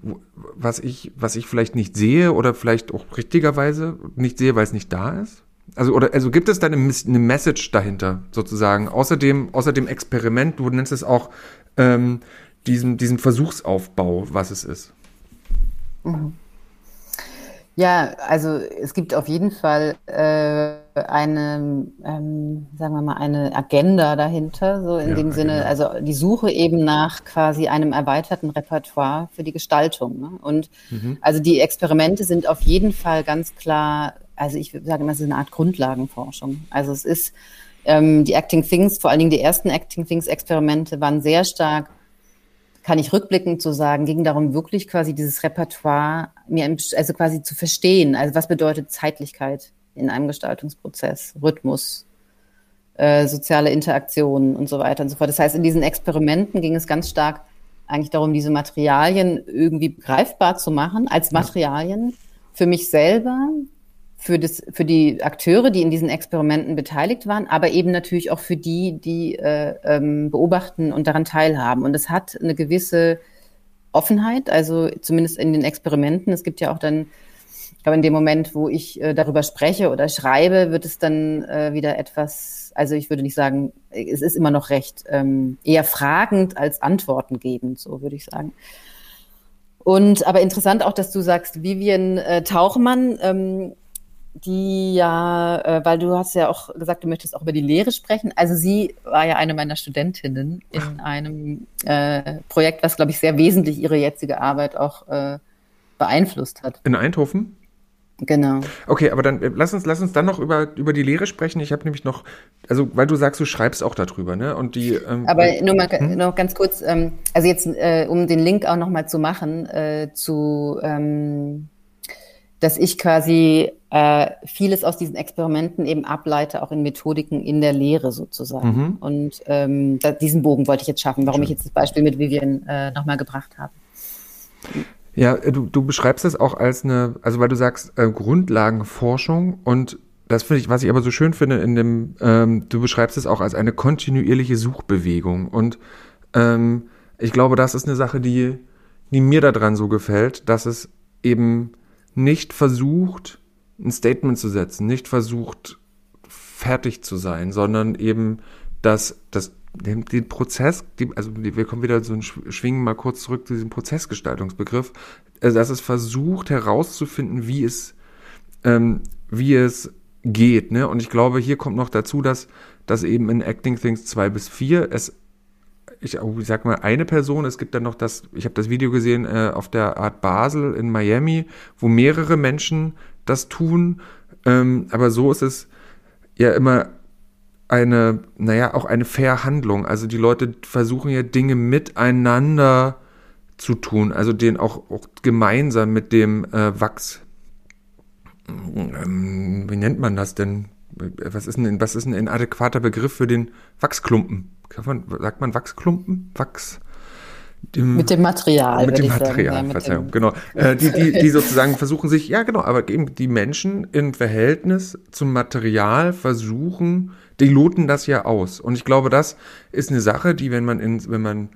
wo, was ich, was ich vielleicht nicht sehe oder vielleicht auch richtigerweise nicht sehe, weil es nicht da ist? Also, oder, also gibt es da eine, eine Message dahinter, sozusagen? Außerdem, außer dem Experiment, du nennst es auch ähm, diesen, diesen Versuchsaufbau, was es ist. Mhm. Ja, also es gibt auf jeden Fall äh, eine, ähm, sagen wir mal, eine Agenda dahinter, so in ja, dem Sinne, also die Suche eben nach quasi einem erweiterten Repertoire für die Gestaltung. Ne? Und mhm. also die Experimente sind auf jeden Fall ganz klar, also ich sage immer, es ist eine Art Grundlagenforschung. Also es ist ähm, die Acting Things, vor allen Dingen die ersten Acting Things Experimente waren sehr stark kann ich rückblickend so sagen, ging darum, wirklich quasi dieses Repertoire mir, also quasi zu verstehen. Also was bedeutet Zeitlichkeit in einem Gestaltungsprozess, Rhythmus, äh, soziale Interaktionen und so weiter und so fort. Das heißt, in diesen Experimenten ging es ganz stark eigentlich darum, diese Materialien irgendwie greifbar zu machen als Materialien für mich selber, für, das, für die Akteure, die in diesen Experimenten beteiligt waren, aber eben natürlich auch für die, die äh, ähm, beobachten und daran teilhaben. Und es hat eine gewisse Offenheit, also zumindest in den Experimenten. Es gibt ja auch dann, ich glaube, in dem Moment, wo ich äh, darüber spreche oder schreibe, wird es dann äh, wieder etwas, also ich würde nicht sagen, es ist immer noch recht ähm, eher fragend als Antworten gebend, so würde ich sagen. Und aber interessant auch, dass du sagst, Vivian äh, Tauchmann, ähm, die ja, äh, weil du hast ja auch gesagt, du möchtest auch über die Lehre sprechen. Also sie war ja eine meiner Studentinnen in einem äh, Projekt, was, glaube ich, sehr wesentlich ihre jetzige Arbeit auch äh, beeinflusst hat. In Eindhoven? Genau. Okay, aber dann äh, lass uns, lass uns dann noch über, über die Lehre sprechen. Ich habe nämlich noch, also weil du sagst, du schreibst auch darüber, ne? Und die. Ähm, aber nur mal hm? noch ganz kurz, ähm, also jetzt, äh, um den Link auch nochmal zu machen, äh, zu ähm, dass ich quasi äh, vieles aus diesen Experimenten eben ableite, auch in Methodiken in der Lehre sozusagen. Mhm. Und ähm, da, diesen Bogen wollte ich jetzt schaffen, warum Schön. ich jetzt das Beispiel mit Vivian äh, nochmal gebracht habe. Ja, äh, du, du beschreibst es auch als eine, also weil du sagst, äh, Grundlagenforschung und das finde ich, was ich aber so schön finde in dem, ähm, du beschreibst es auch als eine kontinuierliche Suchbewegung und ähm, ich glaube, das ist eine Sache, die, die mir daran so gefällt, dass es eben nicht versucht, ein Statement zu setzen, nicht versucht, fertig zu sein, sondern eben, dass das den, Prozess, also wir kommen wieder so ein Schwingen mal kurz zurück zu diesem Prozessgestaltungsbegriff, also dass es versucht herauszufinden, wie es, ähm, wie es geht, ne? Und ich glaube, hier kommt noch dazu, dass, dass eben in Acting Things 2 bis 4 es ich, oh, ich sag mal, eine Person, es gibt dann noch das, ich habe das Video gesehen äh, auf der Art Basel in Miami, wo mehrere Menschen das tun, ähm, aber so ist es ja immer eine, naja, auch eine Verhandlung. Also die Leute versuchen ja Dinge miteinander zu tun, also den auch, auch gemeinsam mit dem äh, Wachs, ähm, wie nennt man das denn? Was ist, ein, was ein adäquater Begriff für den Wachsklumpen? Man, sagt man Wachsklumpen? Wachs. Dem, mit dem Material. Mit dem Material, ja, Verzeihung, genau. Äh, die, die, die sozusagen versuchen sich, ja genau, aber eben die Menschen im Verhältnis zum Material versuchen, die loten das ja aus. Und ich glaube, das ist eine Sache, die, wenn man in, wenn man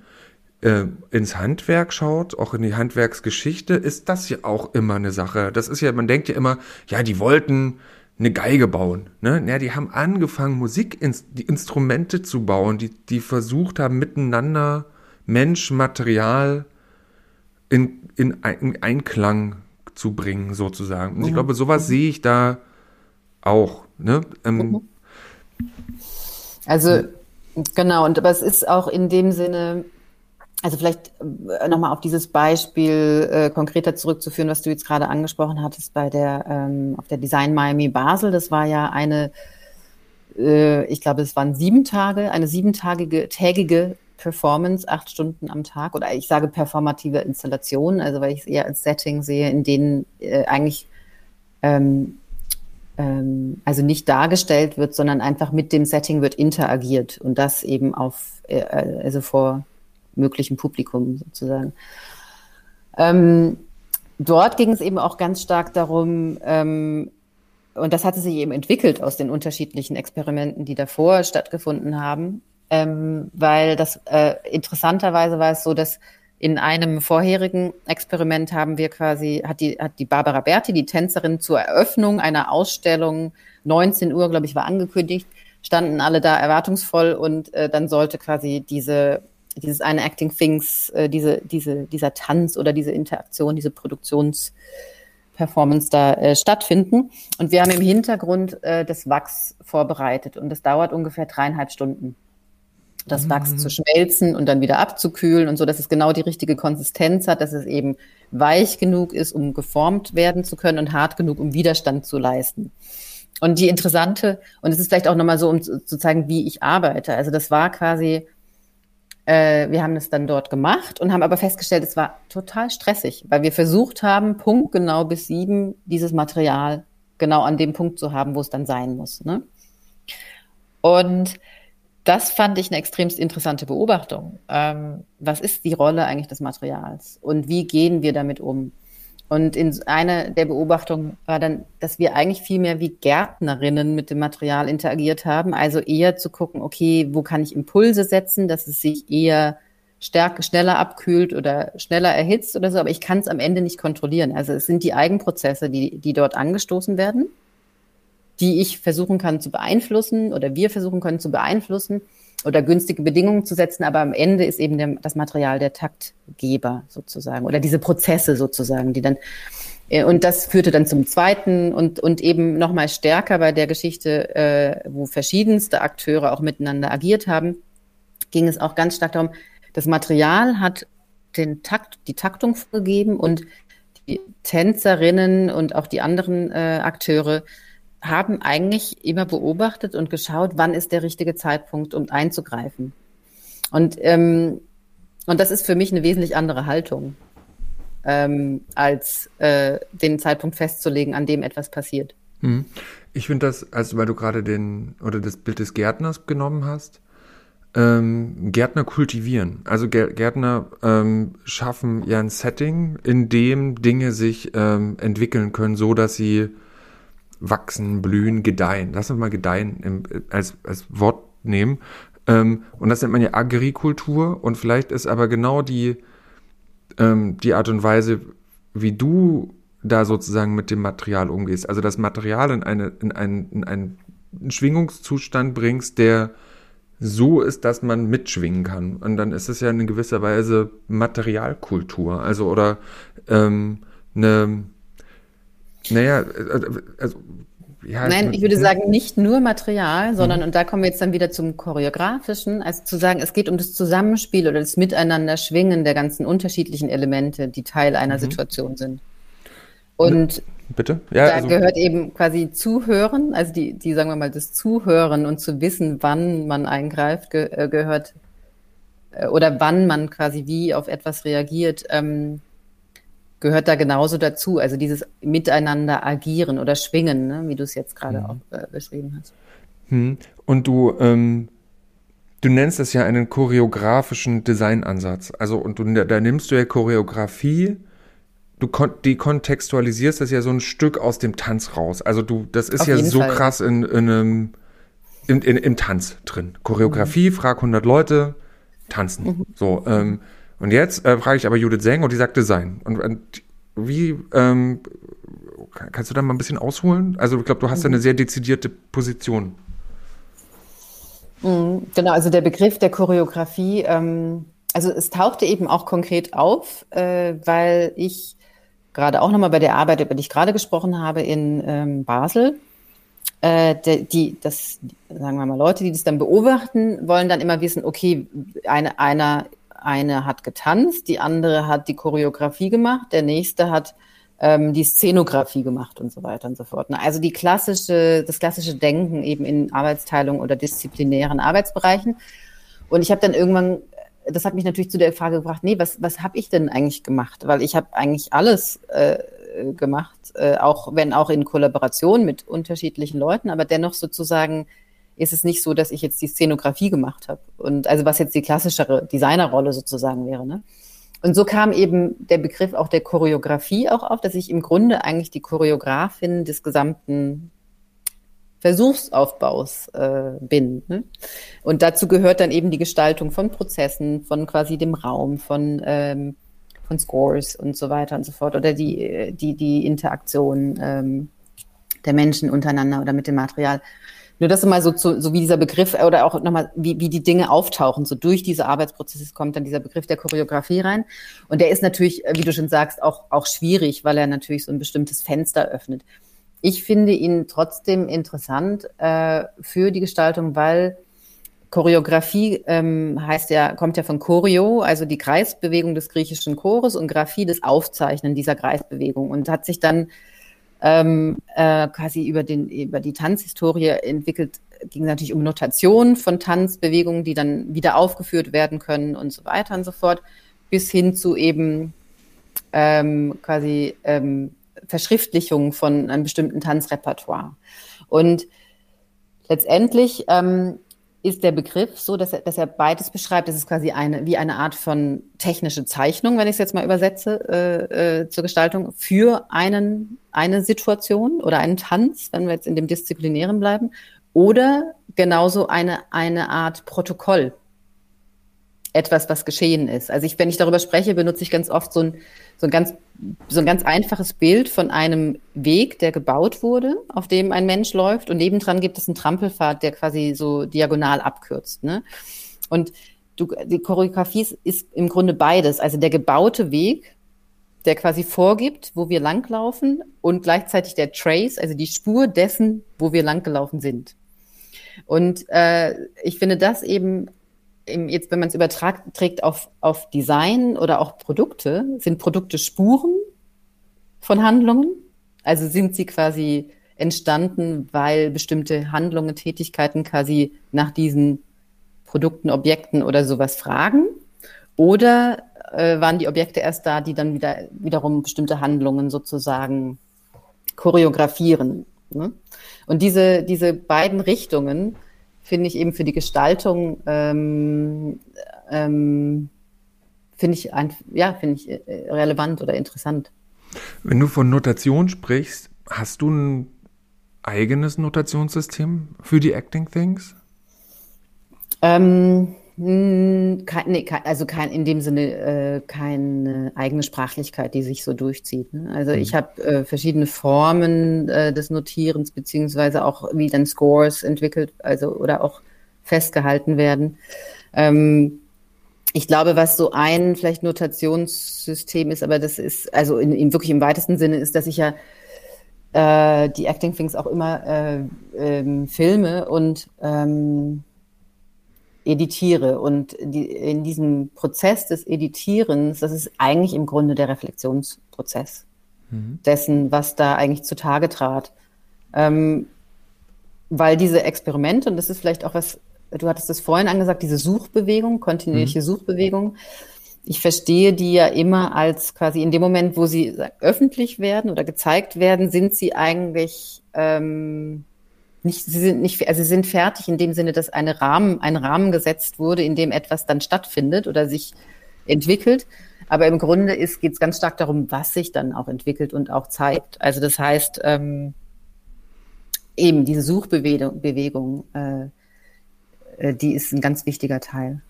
äh, ins Handwerk schaut, auch in die Handwerksgeschichte, ist das ja auch immer eine Sache. Das ist ja, man denkt ja immer, ja, die wollten eine Geige bauen. Ne? Ja, die haben angefangen, Musikinstrumente zu bauen, die, die versucht haben, miteinander Mensch, Material in, in, in Einklang zu bringen, sozusagen. Und ich mhm. glaube, sowas sehe ich da auch. Ne? Ähm, mhm. also, genau, und aber es ist auch in dem Sinne, also vielleicht äh, nochmal auf dieses Beispiel äh, konkreter zurückzuführen, was du jetzt gerade angesprochen hattest bei der ähm, auf der Design Miami Basel. Das war ja eine, äh, ich glaube, es waren sieben Tage, eine siebentagige tägige Performance, acht Stunden am Tag oder ich sage performative Installation, also weil ich es eher als Setting sehe, in denen äh, eigentlich ähm, ähm, also nicht dargestellt wird, sondern einfach mit dem Setting wird interagiert und das eben auf äh, also vor möglichen Publikum sozusagen. Ähm, dort ging es eben auch ganz stark darum, ähm, und das hatte sich eben entwickelt aus den unterschiedlichen Experimenten, die davor stattgefunden haben, ähm, weil das äh, interessanterweise war es so, dass in einem vorherigen Experiment haben wir quasi, hat die, hat die Barbara Berti, die Tänzerin, zur Eröffnung einer Ausstellung, 19 Uhr, glaube ich, war angekündigt, standen alle da erwartungsvoll und äh, dann sollte quasi diese dieses eine Acting Things, äh, diese, diese, dieser Tanz oder diese Interaktion, diese Produktionsperformance da äh, stattfinden. Und wir haben im Hintergrund äh, das Wachs vorbereitet und das dauert ungefähr dreieinhalb Stunden. Das mhm. Wachs zu schmelzen und dann wieder abzukühlen und so, dass es genau die richtige Konsistenz hat, dass es eben weich genug ist, um geformt werden zu können und hart genug, um Widerstand zu leisten. Und die interessante, und es ist vielleicht auch nochmal so, um zu, zu zeigen, wie ich arbeite. Also das war quasi äh, wir haben das dann dort gemacht und haben aber festgestellt, es war total stressig, weil wir versucht haben, punktgenau bis sieben dieses Material genau an dem Punkt zu haben, wo es dann sein muss. Ne? Und das fand ich eine extremst interessante Beobachtung. Ähm, was ist die Rolle eigentlich des Materials und wie gehen wir damit um? Und in einer der Beobachtungen war dann, dass wir eigentlich viel mehr wie Gärtnerinnen mit dem Material interagiert haben. Also eher zu gucken, okay, wo kann ich Impulse setzen, dass es sich eher stärker, schneller abkühlt oder schneller erhitzt oder so. Aber ich kann es am Ende nicht kontrollieren. Also es sind die Eigenprozesse, die, die dort angestoßen werden, die ich versuchen kann zu beeinflussen oder wir versuchen können zu beeinflussen oder günstige Bedingungen zu setzen, aber am Ende ist eben der, das Material der Taktgeber sozusagen oder diese Prozesse sozusagen, die dann äh, und das führte dann zum zweiten und, und eben nochmal stärker bei der Geschichte, äh, wo verschiedenste Akteure auch miteinander agiert haben, ging es auch ganz stark darum, das Material hat den Takt, die Taktung vorgegeben und Tänzerinnen und auch die anderen äh, Akteure haben eigentlich immer beobachtet und geschaut, wann ist der richtige Zeitpunkt, um einzugreifen. Und, ähm, und das ist für mich eine wesentlich andere Haltung, ähm, als äh, den Zeitpunkt festzulegen, an dem etwas passiert. Hm. Ich finde das, also weil du gerade den oder das Bild des Gärtners genommen hast, ähm, Gärtner kultivieren. Also Gärtner ähm, schaffen ja ein Setting, in dem Dinge sich ähm, entwickeln können, so dass sie wachsen, blühen, gedeihen. Lass uns mal gedeihen im, als, als Wort nehmen. Ähm, und das nennt man ja Agrikultur. Und vielleicht ist aber genau die, ähm, die Art und Weise, wie du da sozusagen mit dem Material umgehst. Also das Material in, eine, in, einen, in einen Schwingungszustand bringst, der so ist, dass man mitschwingen kann. Und dann ist es ja in gewisser Weise Materialkultur. Also oder ähm, eine naja, äh, also, ja, Nein, ich würde sagen, nicht nur Material, sondern, mhm. und da kommen wir jetzt dann wieder zum Choreografischen, also zu sagen, es geht um das Zusammenspiel oder das Miteinander schwingen der ganzen unterschiedlichen Elemente, die Teil einer mhm. Situation sind. Und Bitte? Ja, da also, gehört eben quasi Zuhören, also die, die, sagen wir mal, das Zuhören und zu wissen, wann man eingreift, ge äh, gehört, äh, oder wann man quasi wie auf etwas reagiert, ähm, gehört da genauso dazu. Also dieses Miteinander agieren oder schwingen, ne? wie du es jetzt gerade mhm. auch äh, beschrieben hast. Hm. Und du, ähm, du nennst das ja einen choreografischen Designansatz. Also und du, da nimmst du ja Choreografie, du kon die kontextualisierst das ja so ein Stück aus dem Tanz raus. Also du, das ist Auf ja so Fall. krass in, in einem in, in, im Tanz drin. Choreografie, mhm. frag 100 Leute, tanzen. Mhm. So, ähm, und jetzt äh, frage ich aber Judith Seng und die sagt Design. Und, und wie, ähm, kannst du da mal ein bisschen ausholen? Also ich glaube, du hast da eine sehr dezidierte Position. Mhm, genau, also der Begriff der Choreografie, ähm, also es tauchte eben auch konkret auf, äh, weil ich gerade auch nochmal bei der Arbeit, über die ich gerade gesprochen habe, in ähm, Basel, äh, die, die, das, sagen wir mal, Leute, die das dann beobachten, wollen dann immer wissen, okay, eine, einer eine hat getanzt, die andere hat die Choreografie gemacht, der nächste hat ähm, die Szenografie gemacht und so weiter und so fort. Also die klassische, das klassische Denken eben in Arbeitsteilung oder disziplinären Arbeitsbereichen. Und ich habe dann irgendwann, das hat mich natürlich zu der Frage gebracht, nee, was, was habe ich denn eigentlich gemacht? Weil ich habe eigentlich alles äh, gemacht, äh, auch wenn auch in Kollaboration mit unterschiedlichen Leuten, aber dennoch sozusagen ist es nicht so, dass ich jetzt die Szenografie gemacht habe. Und also was jetzt die klassischere Designerrolle sozusagen wäre. Ne? Und so kam eben der Begriff auch der Choreografie auch auf, dass ich im Grunde eigentlich die Choreografin des gesamten Versuchsaufbaus äh, bin. Ne? Und dazu gehört dann eben die Gestaltung von Prozessen, von quasi dem Raum, von, ähm, von Scores und so weiter und so fort oder die, die, die Interaktion ähm, der Menschen untereinander oder mit dem Material. Nur das immer so, zu, so wie dieser Begriff oder auch nochmal, wie, wie die Dinge auftauchen. So durch diese Arbeitsprozesse kommt dann dieser Begriff der Choreografie rein. Und der ist natürlich, wie du schon sagst, auch, auch schwierig, weil er natürlich so ein bestimmtes Fenster öffnet. Ich finde ihn trotzdem interessant äh, für die Gestaltung, weil Choreografie ähm, heißt ja, kommt ja von Choreo, also die Kreisbewegung des griechischen Chores und Graphie das Aufzeichnen dieser Kreisbewegung und hat sich dann ähm, äh, quasi über, den, über die Tanzhistorie entwickelt, ging es natürlich um Notation von Tanzbewegungen, die dann wieder aufgeführt werden können und so weiter und so fort, bis hin zu eben ähm, quasi ähm, Verschriftlichung von einem bestimmten Tanzrepertoire. Und letztendlich ähm, ist der Begriff so, dass er, dass er beides beschreibt. Das ist quasi eine, wie eine Art von technische Zeichnung, wenn ich es jetzt mal übersetze, äh, äh, zur Gestaltung für einen, eine Situation oder einen Tanz, wenn wir jetzt in dem Disziplinären bleiben, oder genauso eine, eine Art Protokoll. Etwas, was geschehen ist. Also ich, wenn ich darüber spreche, benutze ich ganz oft so ein, so ein ganz, so ein ganz einfaches Bild von einem Weg, der gebaut wurde, auf dem ein Mensch läuft und nebendran gibt es einen Trampelpfad, der quasi so diagonal abkürzt. Ne? Und du, die Choreografie ist, im Grunde beides. Also der gebaute Weg, der quasi vorgibt, wo wir langlaufen und gleichzeitig der Trace, also die Spur dessen, wo wir langgelaufen sind. Und äh, ich finde das eben jetzt, wenn man es überträgt auf, auf Design oder auch Produkte, sind Produkte Spuren von Handlungen? Also sind sie quasi entstanden, weil bestimmte Handlungen, Tätigkeiten quasi nach diesen Produkten, Objekten oder sowas fragen? Oder äh, waren die Objekte erst da, die dann wieder wiederum bestimmte Handlungen sozusagen choreografieren? Ne? Und diese, diese beiden Richtungen finde ich eben für die Gestaltung ähm, ähm, finde ich ein, ja finde ich äh, relevant oder interessant. Wenn du von Notation sprichst, hast du ein eigenes Notationssystem für die Acting Things? Ähm, hm, kein, nee, also kein, in dem Sinne äh, keine eigene Sprachlichkeit, die sich so durchzieht. Ne? Also mhm. ich habe äh, verschiedene Formen äh, des Notierens, beziehungsweise auch wie dann Scores entwickelt, also oder auch festgehalten werden. Ähm, ich glaube, was so ein vielleicht Notationssystem ist, aber das ist, also in, in wirklich im weitesten Sinne ist, dass ich ja äh, die Acting Things auch immer äh, ähm, filme und ähm, editiere. Und die, in diesem Prozess des Editierens, das ist eigentlich im Grunde der Reflexionsprozess mhm. dessen, was da eigentlich zutage trat. Ähm, weil diese Experimente, und das ist vielleicht auch was, du hattest es vorhin angesagt, diese Suchbewegung, kontinuierliche mhm. Suchbewegung, ich verstehe die ja immer als quasi in dem Moment, wo sie öffentlich werden oder gezeigt werden, sind sie eigentlich ähm, nicht, sie sind nicht, also sie sind fertig in dem Sinne, dass eine Rahmen, ein Rahmen gesetzt wurde, in dem etwas dann stattfindet oder sich entwickelt. Aber im Grunde geht es ganz stark darum, was sich dann auch entwickelt und auch zeigt. Also das heißt, ähm, eben diese Suchbewegung, Bewegung, äh, äh die ist ein ganz wichtiger Teil.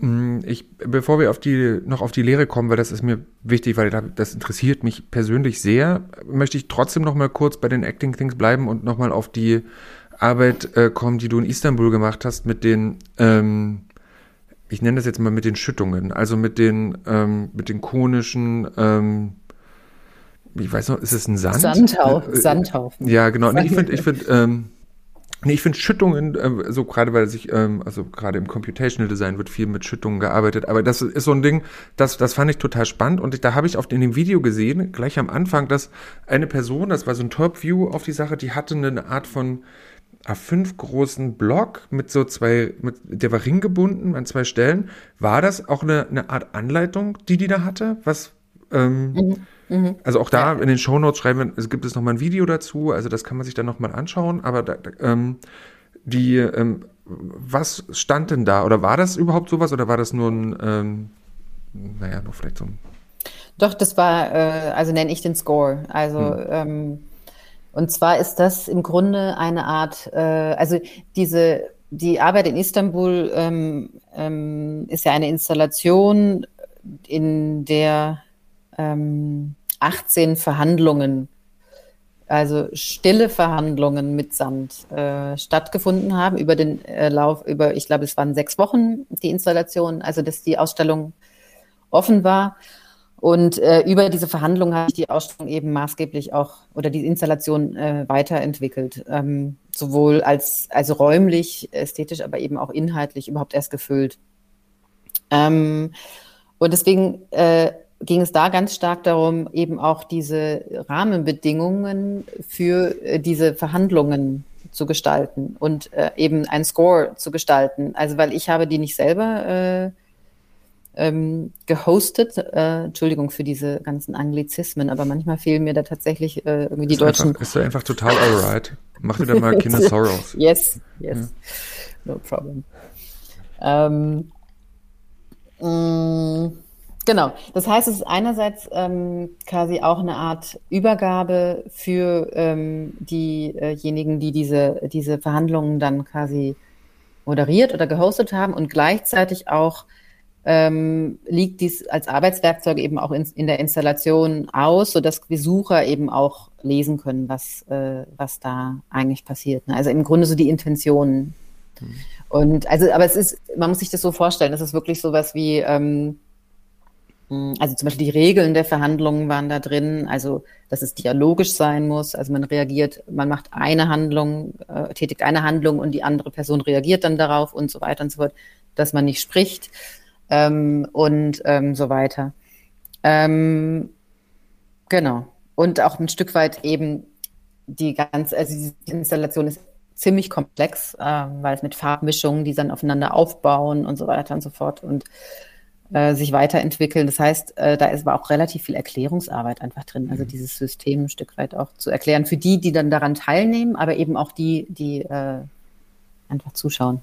Mm, ich, bevor wir auf die, noch auf die Lehre kommen, weil das ist mir wichtig, weil das interessiert mich persönlich sehr, möchte ich trotzdem noch mal kurz bei den Acting Things bleiben und noch mal auf die Arbeit äh, kommen, die du in Istanbul gemacht hast mit den, ähm, ich nenne das jetzt mal mit den Schüttungen, also mit den, ähm, mit den konischen, ähm, ich weiß noch, ist es ein Sand? Sandhaufen. Äh, Sandhaufen. Ja, genau. Nee, ich finde, ich finde, *laughs* ähm, Nee, ich finde Schüttungen, äh, so gerade weil sich, ähm, also gerade im Computational Design wird viel mit Schüttungen gearbeitet, aber das ist so ein Ding, das, das fand ich total spannend und ich, da habe ich oft in dem Video gesehen, gleich am Anfang, dass eine Person, das war so ein Top-View auf die Sache, die hatte eine Art von A5 großen Block mit so zwei, mit, der war ringgebunden an zwei Stellen. War das auch eine, eine Art Anleitung, die die da hatte? Was, ähm, mhm. Mhm. Also auch da in den Shownotes schreiben wir, es gibt es nochmal ein Video dazu, also das kann man sich dann nochmal anschauen, aber da, ähm, die, ähm, was stand denn da? Oder war das überhaupt sowas oder war das nur ein, ähm, naja, nur vielleicht so ein. Doch, das war, äh, also nenne ich den Score. Also, hm. ähm, und zwar ist das im Grunde eine Art, äh, also diese, die Arbeit in Istanbul ähm, ähm, ist ja eine Installation, in der ähm, 18 Verhandlungen, also stille Verhandlungen mit Sand äh, stattgefunden haben über den äh, Lauf, über, ich glaube, es waren sechs Wochen die Installation, also dass die Ausstellung offen war. Und äh, über diese Verhandlungen habe ich die Ausstellung eben maßgeblich auch oder die Installation äh, weiterentwickelt. Ähm, sowohl als also räumlich, ästhetisch, aber eben auch inhaltlich überhaupt erst gefüllt. Ähm, und deswegen äh, ging es da ganz stark darum, eben auch diese Rahmenbedingungen für äh, diese Verhandlungen zu gestalten und äh, eben ein Score zu gestalten. Also weil ich habe die nicht selber äh, ähm, gehostet. Äh, Entschuldigung für diese ganzen Anglizismen, aber manchmal fehlen mir da tatsächlich äh, irgendwie die ist deutschen. Einfach, ist da einfach total alright. Mach dir da mal *laughs* Kinder Sorrows. Yes, yes, ja. no problem. Ähm, mh, mm, Genau. Das heißt, es ist einerseits ähm, quasi auch eine Art Übergabe für ähm, diejenigen, die diese, diese Verhandlungen dann quasi moderiert oder gehostet haben und gleichzeitig auch ähm, liegt dies als Arbeitswerkzeug eben auch in, in der Installation aus, sodass Besucher eben auch lesen können, was, äh, was da eigentlich passiert. Ne? Also im Grunde so die Intentionen. Mhm. Und also, aber es ist, man muss sich das so vorstellen, das ist wirklich sowas wie, ähm, hm, also zum Beispiel die Regeln der Verhandlungen waren da drin, also dass es dialogisch sein muss, also man reagiert, man macht eine Handlung, äh, tätigt eine Handlung und die andere Person reagiert dann darauf und so weiter und so fort, dass man nicht spricht ähm, und ähm, so weiter. Ähm, genau. und auch ein Stück weit eben die ganze, also die Installation ist ziemlich komplex, äh, weil es mit Farbmischungen, die dann aufeinander aufbauen und so weiter und so fort und äh, sich weiterentwickeln. Das heißt, äh, da ist aber auch relativ viel Erklärungsarbeit einfach drin, also mhm. dieses System ein Stück weit auch zu erklären für die, die dann daran teilnehmen, aber eben auch die, die äh, einfach zuschauen.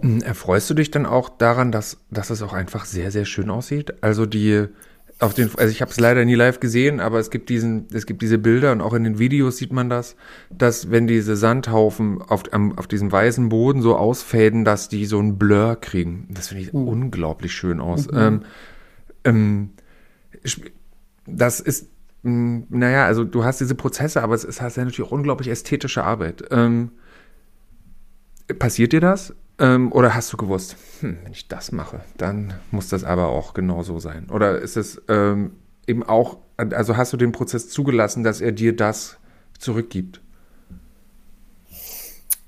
Hm, erfreust du dich dann auch daran, dass, dass es auch einfach sehr, sehr schön aussieht? Also die auf den, also ich habe es leider nie live gesehen, aber es gibt diesen, es gibt diese Bilder und auch in den Videos sieht man das, dass wenn diese Sandhaufen auf, am, auf diesem weißen Boden so ausfäden, dass die so ein Blur kriegen. Das finde ich mhm. unglaublich schön aus. Mhm. Ähm, ähm, das ist, mh, naja, also du hast diese Prozesse, aber es ist halt natürlich auch unglaublich ästhetische Arbeit. Ähm, passiert dir das? Ähm, oder hast du gewusst, hm, wenn ich das mache, dann muss das aber auch genau so sein? Oder ist es ähm, eben auch, also hast du den Prozess zugelassen, dass er dir das zurückgibt?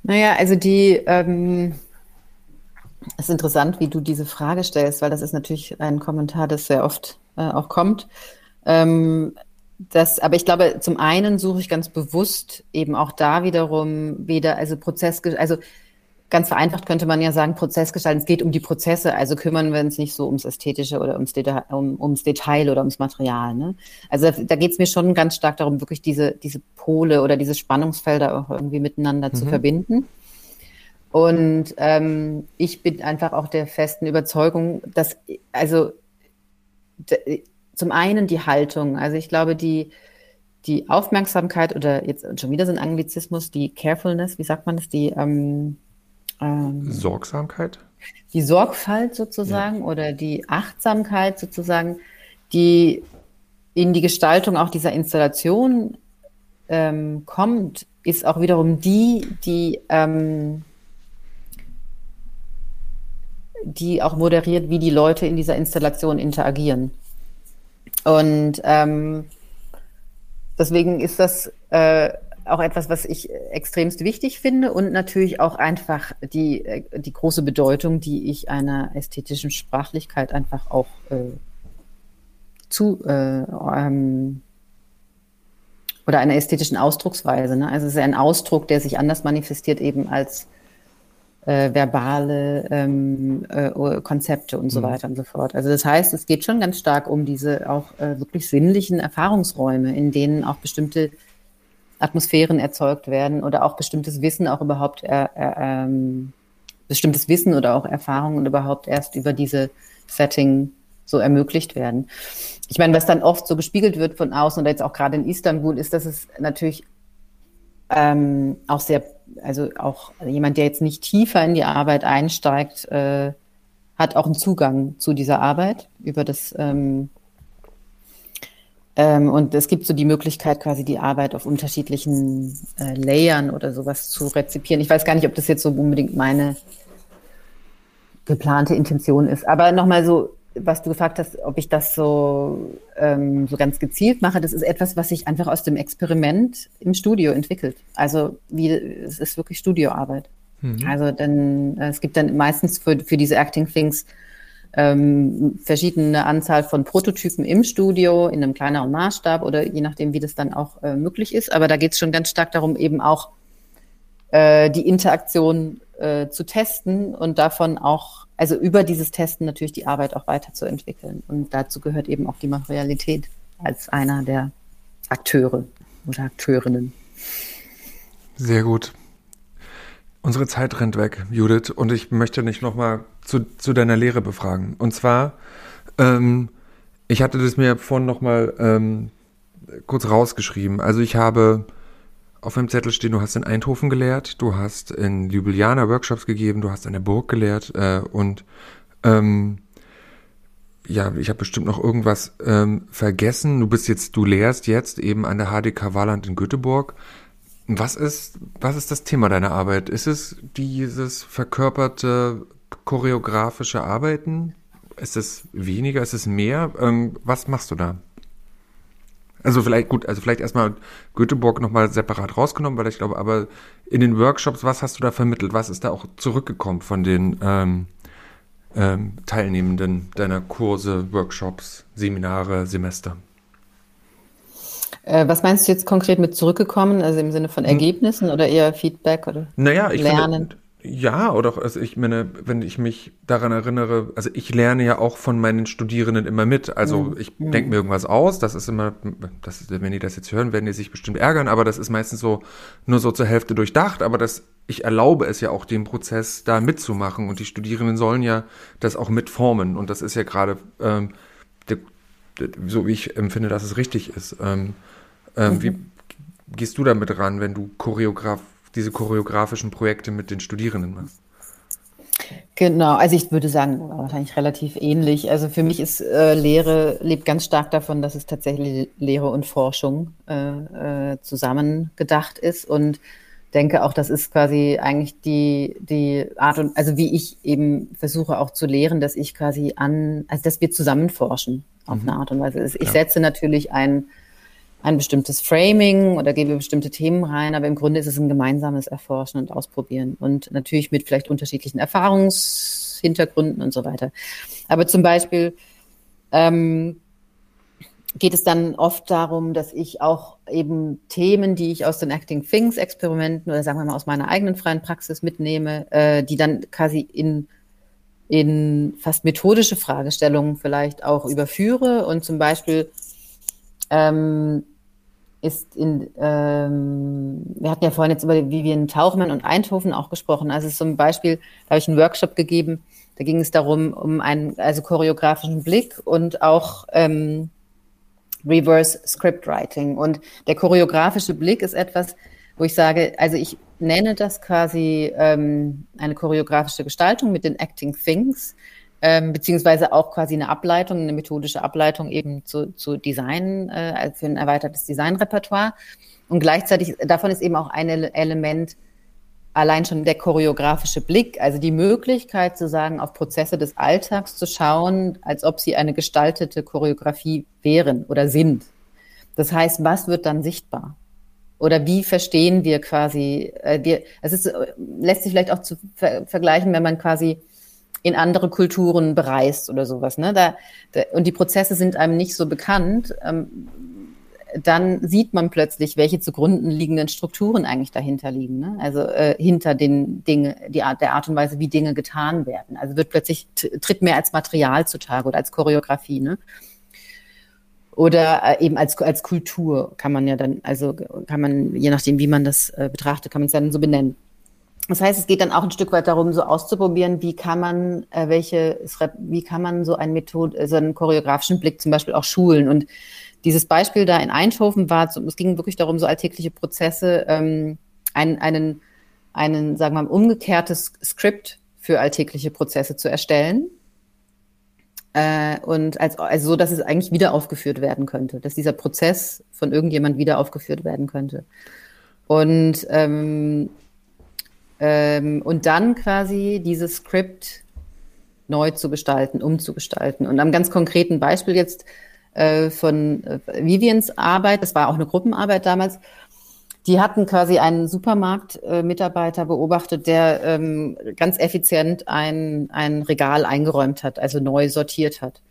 Naja, also die, ähm, es ist interessant, wie du diese Frage stellst, weil das ist natürlich ein Kommentar, das sehr oft äh, auch kommt. Ähm, das, aber ich glaube, zum einen suche ich ganz bewusst eben auch da wiederum wieder, also Prozess, also Ganz vereinfacht könnte man ja sagen, Prozessgestalten, es geht um die Prozesse, also kümmern wir uns nicht so ums Ästhetische oder ums, Deta um, ums Detail oder ums Material. Ne? Also da, da geht es mir schon ganz stark darum, wirklich diese, diese Pole oder diese Spannungsfelder auch irgendwie miteinander mhm. zu verbinden. Und ähm, ich bin einfach auch der festen Überzeugung, dass, also zum einen die Haltung, also ich glaube, die, die Aufmerksamkeit oder jetzt schon wieder so ein Anglizismus, die Carefulness, wie sagt man das, die ähm, ähm, Sorgsamkeit? Die Sorgfalt sozusagen ja. oder die Achtsamkeit sozusagen, die in die Gestaltung auch dieser Installation ähm, kommt, ist auch wiederum die, die, ähm, die auch moderiert, wie die Leute in dieser Installation interagieren. Und ähm, deswegen ist das äh, auch etwas, was ich extremst wichtig finde und natürlich auch einfach die, äh, die große Bedeutung, die ich einer ästhetischen Sprachlichkeit einfach auch äh, zu äh, ähm, oder einer ästhetischen Ausdrucksweise. Ne? Also es ist ein Ausdruck, der sich anders manifestiert eben als äh, verbale ähm, äh, Konzepte und so mhm. weiter und so fort. Also das heißt, es geht schon ganz stark um diese auch äh, wirklich sinnlichen Erfahrungsräume, in denen auch bestimmte Atmosphären erzeugt werden oder auch bestimmtes Wissen auch überhaupt, äh, äh, ähm, bestimmtes Wissen oder auch Erfahrungen überhaupt erst über diese Setting so ermöglicht werden. Ich meine, was dann oft so gespiegelt wird von außen oder jetzt auch gerade in Istanbul, ist, dass es natürlich ähm, auch sehr, also auch jemand, der jetzt nicht tiefer in die Arbeit einsteigt, äh, hat auch einen Zugang zu dieser Arbeit über das ähm, und es gibt so die Möglichkeit, quasi die Arbeit auf unterschiedlichen äh, Layern oder sowas zu rezipieren. Ich weiß gar nicht, ob das jetzt so unbedingt meine geplante Intention ist. Aber nochmal so, was du gefragt hast, ob ich das so, ähm, so ganz gezielt mache, das ist etwas, was sich einfach aus dem Experiment im Studio entwickelt. Also wie, es ist wirklich Studioarbeit. Mhm. Also dann, es gibt dann meistens für, für diese Acting Things ähm, verschiedene Anzahl von Prototypen im Studio in einem kleineren Maßstab oder je nachdem, wie das dann auch äh, möglich ist. Aber da geht es schon ganz stark darum, eben auch äh, die Interaktion äh, zu testen und davon auch, also über dieses Testen natürlich die Arbeit auch weiterzuentwickeln. Und dazu gehört eben auch die Materialität als einer der Akteure oder Akteurinnen. Sehr gut. Unsere Zeit rennt weg, Judith, und ich möchte nicht nochmal zu, zu deiner Lehre befragen. Und zwar, ähm, ich hatte das mir vorhin nochmal ähm, kurz rausgeschrieben. Also ich habe auf dem Zettel stehen, du hast in Eindhoven gelehrt, du hast in Ljubljana Workshops gegeben, du hast an der Burg gelehrt äh, und ähm, ja, ich habe bestimmt noch irgendwas ähm, vergessen. Du bist jetzt, du lehrst jetzt eben an der HDK Warland in Göteborg. Was ist, was ist das Thema deiner Arbeit? Ist es dieses verkörperte choreografische Arbeiten? Ist es weniger? Ist es mehr? Ähm, was machst du da? Also vielleicht, gut, also vielleicht erstmal Göteborg nochmal separat rausgenommen, weil ich glaube, aber in den Workshops, was hast du da vermittelt? Was ist da auch zurückgekommen von den ähm, ähm, Teilnehmenden deiner Kurse, Workshops, Seminare, Semester? Äh, was meinst du jetzt konkret mit zurückgekommen, also im Sinne von hm. Ergebnissen hm. oder eher Feedback oder naja, ich Lernen? Finde, ja, oder also ich meine, wenn ich mich daran erinnere, also ich lerne ja auch von meinen Studierenden immer mit. Also mhm. ich mhm. denke mir irgendwas aus, das ist immer, das ist, wenn die das jetzt hören, werden die sich bestimmt ärgern, aber das ist meistens so nur so zur Hälfte durchdacht, aber das, ich erlaube es ja auch dem Prozess da mitzumachen und die Studierenden sollen ja das auch mitformen und das ist ja gerade ähm, der, der, so wie ich empfinde, dass es richtig ist. Ähm, ähm, mhm. Wie gehst du damit ran, wenn du Choreograf diese choreografischen Projekte mit den Studierenden machst? Genau, also ich würde sagen, wahrscheinlich relativ ähnlich. Also für mich ist äh, Lehre, lebt ganz stark davon, dass es tatsächlich Lehre und Forschung äh, äh, zusammen gedacht ist und denke auch, das ist quasi eigentlich die, die Art und, also wie ich eben versuche auch zu lehren, dass ich quasi an, also dass wir zusammen forschen auf mhm. eine Art und Weise. Ich ja. setze natürlich ein, ein bestimmtes Framing oder gebe bestimmte Themen rein, aber im Grunde ist es ein gemeinsames Erforschen und Ausprobieren und natürlich mit vielleicht unterschiedlichen Erfahrungshintergründen und so weiter. Aber zum Beispiel ähm, geht es dann oft darum, dass ich auch eben Themen, die ich aus den Acting Things Experimenten oder sagen wir mal aus meiner eigenen freien Praxis mitnehme, äh, die dann quasi in in fast methodische Fragestellungen vielleicht auch überführe und zum Beispiel ähm, ist in, ähm, wir hatten ja vorhin jetzt über Vivian Tauchmann und Eindhoven auch gesprochen. Also zum Beispiel, da habe ich einen Workshop gegeben, da ging es darum, um einen also choreografischen Blick und auch ähm, Reverse Script Writing. Und der choreografische Blick ist etwas, wo ich sage, also ich nenne das quasi ähm, eine choreografische Gestaltung mit den Acting Things ähm, beziehungsweise auch quasi eine Ableitung, eine methodische Ableitung eben zu, zu Design, äh, für ein erweitertes Designrepertoire. Und gleichzeitig, davon ist eben auch ein Element allein schon der choreografische Blick, also die Möglichkeit zu sagen, auf Prozesse des Alltags zu schauen, als ob sie eine gestaltete Choreografie wären oder sind. Das heißt, was wird dann sichtbar? Oder wie verstehen wir quasi, äh, wir, es ist, lässt sich vielleicht auch zu ver vergleichen, wenn man quasi in andere Kulturen bereist oder sowas. Ne? Da, da, und die Prozesse sind einem nicht so bekannt. Ähm, dann sieht man plötzlich, welche zugrunde liegenden Strukturen eigentlich dahinter liegen. Ne? Also äh, hinter den Dinge, die Art, der Art und Weise, wie Dinge getan werden. Also wird plötzlich tritt mehr als Material zutage oder als Choreografie. Ne? Oder äh, eben als, als Kultur kann man ja dann, also kann man, je nachdem, wie man das äh, betrachtet, kann man es dann so benennen. Das heißt, es geht dann auch ein Stück weit darum, so auszuprobieren, wie kann man, äh, welche, wie kann man so einen Methode, so einen choreografischen Blick zum Beispiel auch schulen. Und dieses Beispiel da in Eindhoven war, es ging wirklich darum, so alltägliche Prozesse, ähm, einen, einen, einen, sagen wir mal, umgekehrtes Skript für alltägliche Prozesse zu erstellen. Äh, und als, also so, dass es eigentlich wieder aufgeführt werden könnte, dass dieser Prozess von irgendjemand wieder aufgeführt werden könnte. Und ähm, ähm, und dann quasi dieses Skript neu zu gestalten, umzugestalten. Und am ganz konkreten Beispiel jetzt äh, von äh, Vivians Arbeit, das war auch eine Gruppenarbeit damals, die hatten quasi einen Supermarktmitarbeiter äh, beobachtet, der ähm, ganz effizient ein, ein Regal eingeräumt hat, also neu sortiert hat.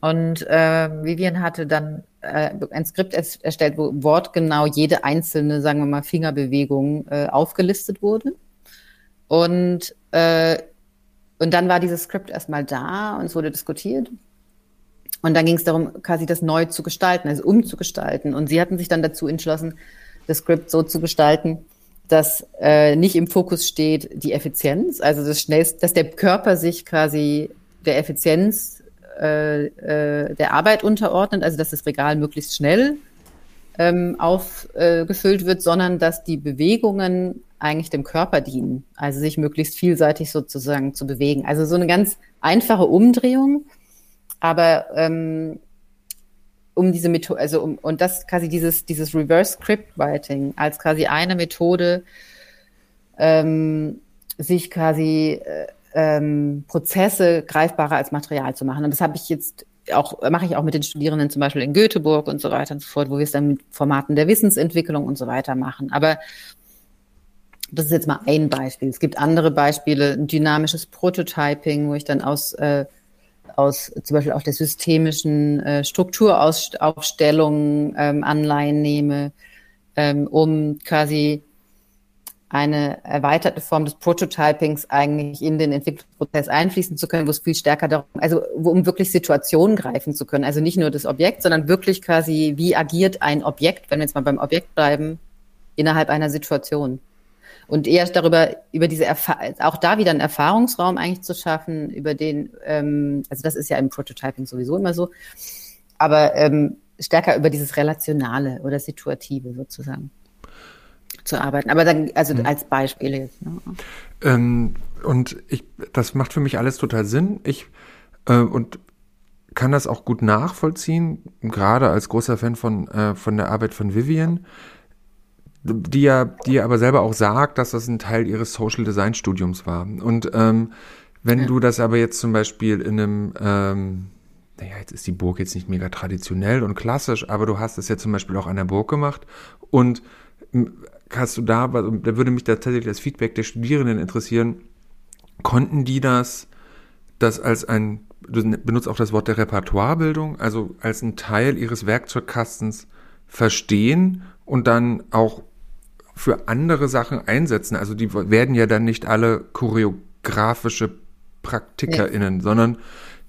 Und äh, Vivian hatte dann äh, ein Skript erstellt, wo wortgenau jede einzelne, sagen wir mal, Fingerbewegung äh, aufgelistet wurde. Und, äh, und dann war dieses Skript erstmal da und es wurde diskutiert. Und dann ging es darum, quasi das neu zu gestalten, also umzugestalten. Und sie hatten sich dann dazu entschlossen, das Skript so zu gestalten, dass äh, nicht im Fokus steht die Effizienz, also das schnellst, dass der Körper sich quasi der Effizienz äh, äh, der Arbeit unterordnet, also dass das Regal möglichst schnell ähm, aufgefüllt äh, wird, sondern dass die Bewegungen eigentlich dem Körper dienen, also sich möglichst vielseitig sozusagen zu bewegen. Also so eine ganz einfache Umdrehung, aber ähm, um diese Methode, also um, und das quasi dieses, dieses Reverse Script Writing als quasi eine Methode, ähm, sich quasi äh, ähm, Prozesse greifbarer als Material zu machen. Und das habe ich jetzt auch, mache ich auch mit den Studierenden zum Beispiel in Göteborg und so weiter und so fort, wo wir es dann mit Formaten der Wissensentwicklung und so weiter machen. Aber das ist jetzt mal ein Beispiel. Es gibt andere Beispiele, ein dynamisches Prototyping, wo ich dann aus äh, aus zum Beispiel auch der systemischen äh, Strukturaufstellung ähm, Anleihen nehme, ähm, um quasi eine erweiterte Form des Prototypings eigentlich in den Entwicklungsprozess einfließen zu können, wo es viel stärker darum, also um wirklich Situationen greifen zu können. Also nicht nur das Objekt, sondern wirklich quasi, wie agiert ein Objekt, wenn wir jetzt mal beim Objekt bleiben, innerhalb einer Situation. Und eher darüber, über diese Erfa auch da wieder einen Erfahrungsraum eigentlich zu schaffen, über den, ähm, also das ist ja im Prototyping sowieso immer so, aber ähm, stärker über dieses Relationale oder Situative sozusagen zu arbeiten. Aber dann, also mhm. als Beispiel jetzt. Ne? Ähm, und ich, das macht für mich alles total Sinn. Ich äh, und kann das auch gut nachvollziehen, gerade als großer Fan von, äh, von der Arbeit von Vivian, die ja, die ja aber selber auch sagt, dass das ein Teil ihres Social Design Studiums war. Und ähm, wenn ja. du das aber jetzt zum Beispiel in einem ähm, naja, jetzt ist die Burg jetzt nicht mega traditionell und klassisch, aber du hast es ja zum Beispiel auch an der Burg gemacht und hast du da, da würde mich tatsächlich das Feedback der Studierenden interessieren, konnten die das, das als ein, du benutzt auch das Wort der Repertoirebildung, also als ein Teil ihres Werkzeugkastens verstehen und dann auch für andere Sachen einsetzen. Also die werden ja dann nicht alle choreografische PraktikerInnen, nee. sondern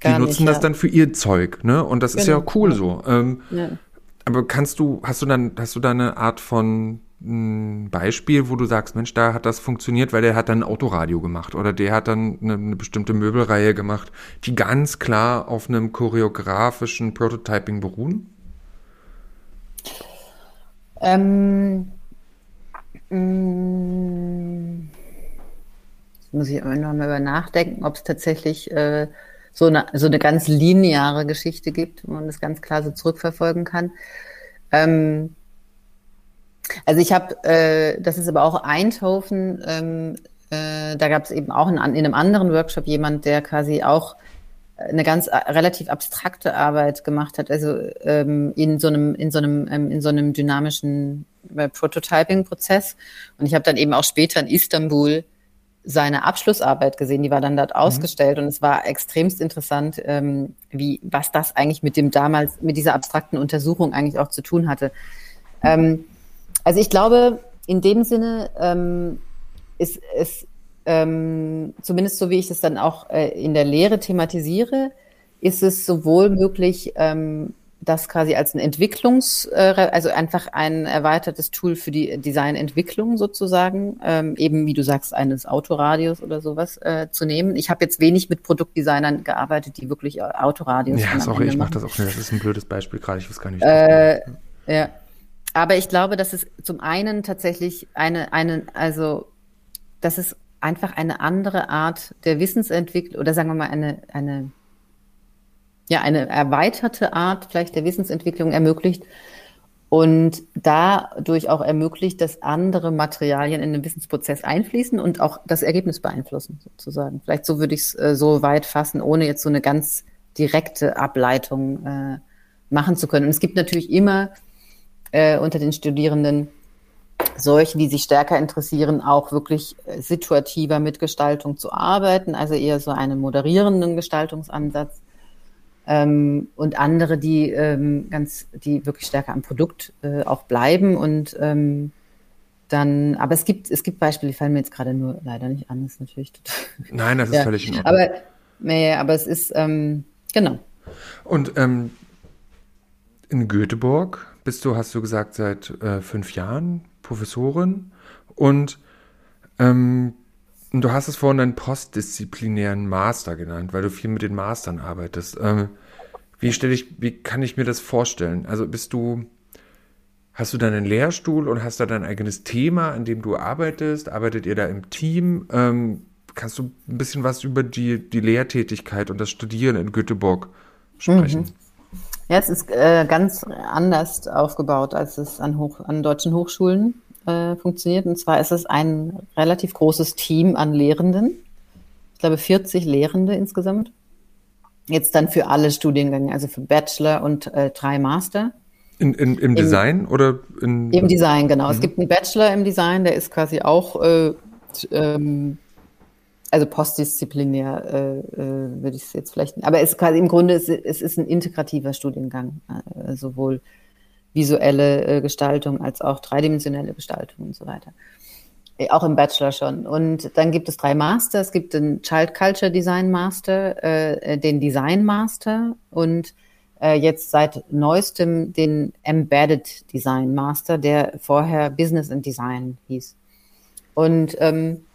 die Gar nutzen nicht, das ja. dann für ihr Zeug, ne? Und das genau. ist ja genau. cool so. Ähm, ja. Aber kannst du, hast du dann, hast du da eine Art von ein Beispiel, wo du sagst, Mensch, da hat das funktioniert, weil der hat dann ein Autoradio gemacht oder der hat dann eine, eine bestimmte Möbelreihe gemacht, die ganz klar auf einem choreografischen Prototyping beruhen? Ähm, mh, mm, muss ich immer noch mal über nachdenken, ob es tatsächlich äh, so, eine, so eine ganz lineare Geschichte gibt, wo man das ganz klar so zurückverfolgen kann. Ähm, also ich habe, äh, das ist aber auch Eindhoven, ähm, äh, da gab es eben auch in, in, einem anderen Workshop jemand, der quasi auch eine ganz äh, relativ abstrakte Arbeit gemacht hat, also ähm, in so einem in so einem ähm, in so einem dynamischen äh, Prototyping-Prozess. Und ich habe dann eben auch später in Istanbul seine Abschlussarbeit gesehen, die war dann dort mhm. ausgestellt und es war extremst interessant, ähm, wie was das eigentlich mit dem damals mit dieser abstrakten Untersuchung eigentlich auch zu tun hatte. Ähm, also ich glaube, in dem Sinne ähm, ist es ähm, zumindest so wie ich es dann auch äh, in der Lehre thematisiere, ist es sowohl möglich, ähm, das quasi als ein Entwicklungs, äh, also einfach ein erweitertes Tool für die Designentwicklung sozusagen, ähm, eben wie du sagst, eines Autoradios oder sowas äh, zu nehmen. Ich habe jetzt wenig mit Produktdesignern gearbeitet, die wirklich Autoradios Ja, sorry, ich mache das auch nicht. Das ist ein blödes Beispiel gerade, ich weiß gar nicht. Äh, ja, aber ich glaube, dass es zum einen tatsächlich eine, eine, also, dass es einfach eine andere Art der Wissensentwicklung oder sagen wir mal eine, eine, ja, eine erweiterte Art vielleicht der Wissensentwicklung ermöglicht und dadurch auch ermöglicht, dass andere Materialien in den Wissensprozess einfließen und auch das Ergebnis beeinflussen, sozusagen. Vielleicht so würde ich es äh, so weit fassen, ohne jetzt so eine ganz direkte Ableitung äh, machen zu können. Und es gibt natürlich immer äh, unter den Studierenden solche, die sich stärker interessieren, auch wirklich äh, situativer mit Gestaltung zu arbeiten, also eher so einen moderierenden Gestaltungsansatz. Ähm, und andere, die ähm, ganz, die wirklich stärker am Produkt äh, auch bleiben und ähm, dann, aber es gibt, es gibt Beispiele, die fallen mir jetzt gerade nur leider nicht an, das ist natürlich total. *laughs* Nein, das ist ja. völlig in Ordnung. Aber, nee, aber es ist, ähm, genau. Und ähm, in Göteborg bist du, hast du gesagt, seit äh, fünf Jahren Professorin und ähm, du hast es vorhin einen postdisziplinären Master genannt, weil du viel mit den Mastern arbeitest. Ähm, wie stelle ich, wie kann ich mir das vorstellen? Also bist du, hast du dann einen Lehrstuhl und hast da dein eigenes Thema, an dem du arbeitest? Arbeitet ihr da im Team? Ähm, kannst du ein bisschen was über die, die Lehrtätigkeit und das Studieren in Göteborg sprechen? Mhm. Ja, es ist äh, ganz anders aufgebaut, als es an, Hoch an deutschen Hochschulen äh, funktioniert. Und zwar ist es ein relativ großes Team an Lehrenden. Ich glaube 40 Lehrende insgesamt. Jetzt dann für alle Studiengänge, also für Bachelor und äh, drei Master. In, in, Im Design Im, oder in, Im Design, genau. Mhm. Es gibt einen Bachelor im Design, der ist quasi auch äh, ähm, also postdisziplinär äh, äh, würde ich es jetzt vielleicht, aber es kann, im Grunde ist, es ist ein integrativer Studiengang, äh, sowohl visuelle äh, Gestaltung als auch dreidimensionelle Gestaltung und so weiter. Äh, auch im Bachelor schon. Und dann gibt es drei Master. Es gibt den Child Culture Design Master, äh, den Design Master und jetzt seit neuestem den Embedded Design Master, der vorher Business and Design hieß. Und ähm,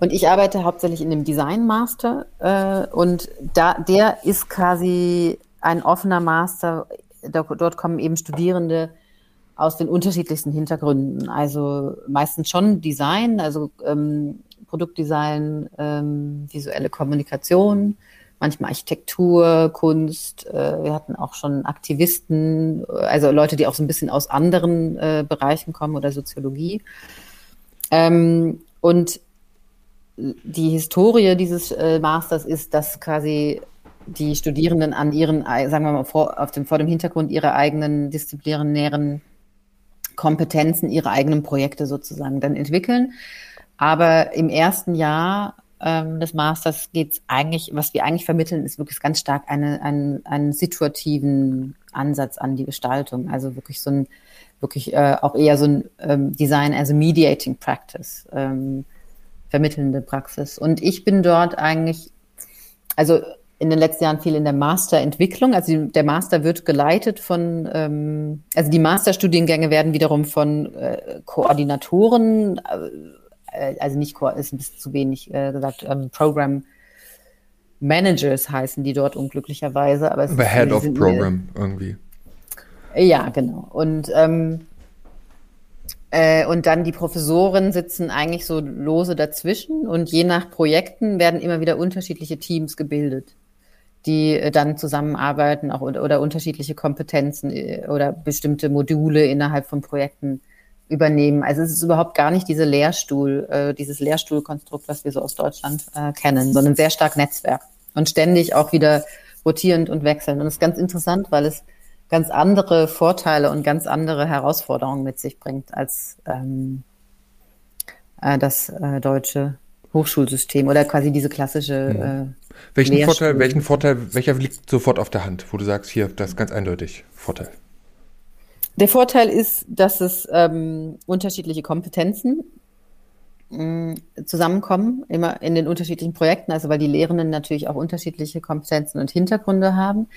und ich arbeite hauptsächlich in dem Design Master äh, und da der ist quasi ein offener Master. Da, dort kommen eben Studierende aus den unterschiedlichsten Hintergründen. Also meistens schon Design, also ähm, Produktdesign, ähm, visuelle Kommunikation, manchmal Architektur, Kunst. Äh, wir hatten auch schon Aktivisten, also Leute, die auch so ein bisschen aus anderen äh, Bereichen kommen oder Soziologie. Ähm, und die Historie dieses äh, Masters ist, dass quasi die Studierenden an ihren, sagen wir mal, vor, auf dem, vor dem Hintergrund ihrer eigenen disziplinären Kompetenzen, ihre eigenen Projekte sozusagen dann entwickeln. Aber im ersten Jahr ähm, des Masters geht es eigentlich, was wir eigentlich vermitteln, ist wirklich ganz stark eine, ein, einen situativen Ansatz an die Gestaltung. Also wirklich so ein, wirklich äh, auch eher so ein ähm, Design as a Mediating Practice, ähm, vermittelnde Praxis. Und ich bin dort eigentlich, also in den letzten Jahren viel in der Masterentwicklung. Also der Master wird geleitet von, ähm, also die Masterstudiengänge werden wiederum von äh, Koordinatoren, äh, also nicht, ist ein bisschen zu wenig äh, gesagt, ähm, Program Managers heißen die dort unglücklicherweise. Aber, es aber Head of Program irgendwie. Ja, genau. Und ähm, äh, und dann die Professoren sitzen eigentlich so lose dazwischen und je nach Projekten werden immer wieder unterschiedliche Teams gebildet die äh, dann zusammenarbeiten auch oder, oder unterschiedliche Kompetenzen äh, oder bestimmte Module innerhalb von Projekten übernehmen. Also es ist überhaupt gar nicht diese Lehrstuhl, dieses Lehrstuhlkonstrukt, was wir so aus Deutschland kennen, sondern sehr stark Netzwerk und ständig auch wieder rotierend und wechseln. Und das ist ganz interessant, weil es ganz andere Vorteile und ganz andere Herausforderungen mit sich bringt als ähm, äh, das äh, deutsche Hochschulsystem oder quasi diese klassische. Ja. Äh, welchen Vorteil, welchen Vorteil, welcher liegt sofort auf der Hand, wo du sagst, hier, das ist ganz eindeutig Vorteil? Der Vorteil ist, dass es ähm, unterschiedliche Kompetenzen mh, mm, zusammenkommen, immer in den unterschiedlichen Projekten, also weil die Lehrenden natürlich auch unterschiedliche Kompetenzen und Hintergründe haben,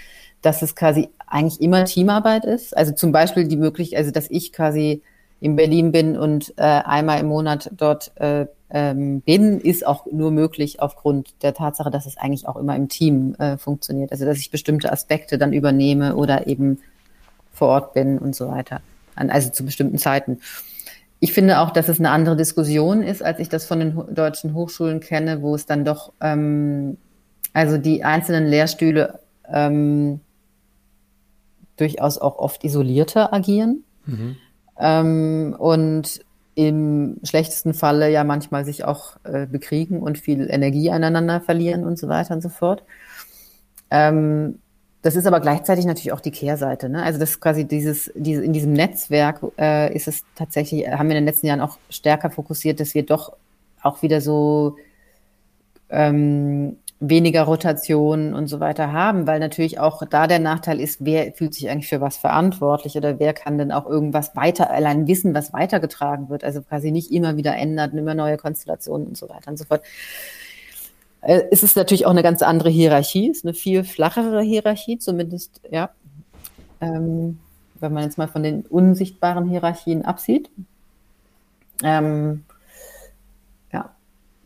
dass es quasi eigentlich immer Teamarbeit ist. Also zum Beispiel die Möglichkeit, also dass ich quasi in Berlin bin und äh, einmal im Monat dort äh, ähm, bin, ist auch nur möglich aufgrund der Tatsache, dass es eigentlich auch immer im Team äh, funktioniert. Also dass ich bestimmte Aspekte dann übernehme oder eben vor Ort bin und so weiter. Also zu bestimmten Zeiten. Ich finde auch, dass es eine andere Diskussion ist, als ich das von den deutschen Hochschulen kenne, wo es dann doch, ähm, also die einzelnen Lehrstühle ähm, durchaus auch oft isolierter agieren. Mhm. Ähm, und im schlechtesten Falle ja manchmal sich auch äh, bekriegen und viel Energie aneinander verlieren und so weiter und so fort. Ähm, das ist aber gleichzeitig natürlich auch die Kehrseite. Ne? Also das ist quasi dieses, diese, in diesem Netzwerk äh, ist es tatsächlich, haben wir in den letzten Jahren auch stärker fokussiert, dass wir doch auch wieder so ähm, weniger Rotation und so weiter haben, weil natürlich auch da der Nachteil ist, wer fühlt sich eigentlich für was verantwortlich oder wer kann denn auch irgendwas weiter, allein wissen, was weitergetragen wird, also quasi nicht immer wieder ändert, immer neue Konstellationen und so weiter und so fort. Äh, es ist natürlich auch eine ganz andere Hierarchie, ist eine viel flachere Hierarchie, zumindest, ja, ähm, wenn man jetzt mal von den unsichtbaren Hierarchien absieht. Ähm,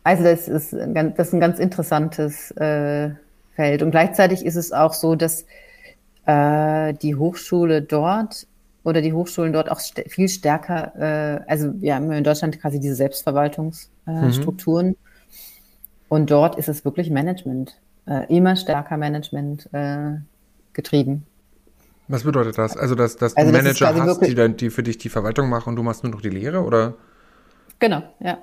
also das ist, ein, das ist ein ganz interessantes äh, Feld. Und gleichzeitig ist es auch so, dass äh, die Hochschule dort oder die Hochschulen dort auch st viel stärker, äh, also wir haben in Deutschland quasi diese Selbstverwaltungsstrukturen. Mhm. Und dort ist es wirklich Management, äh, immer stärker Management äh, getrieben. Was bedeutet das? Also, dass, dass also du Manager hast, die, dann, die für dich die Verwaltung machen und du machst nur noch die Lehre, oder? Genau, ja.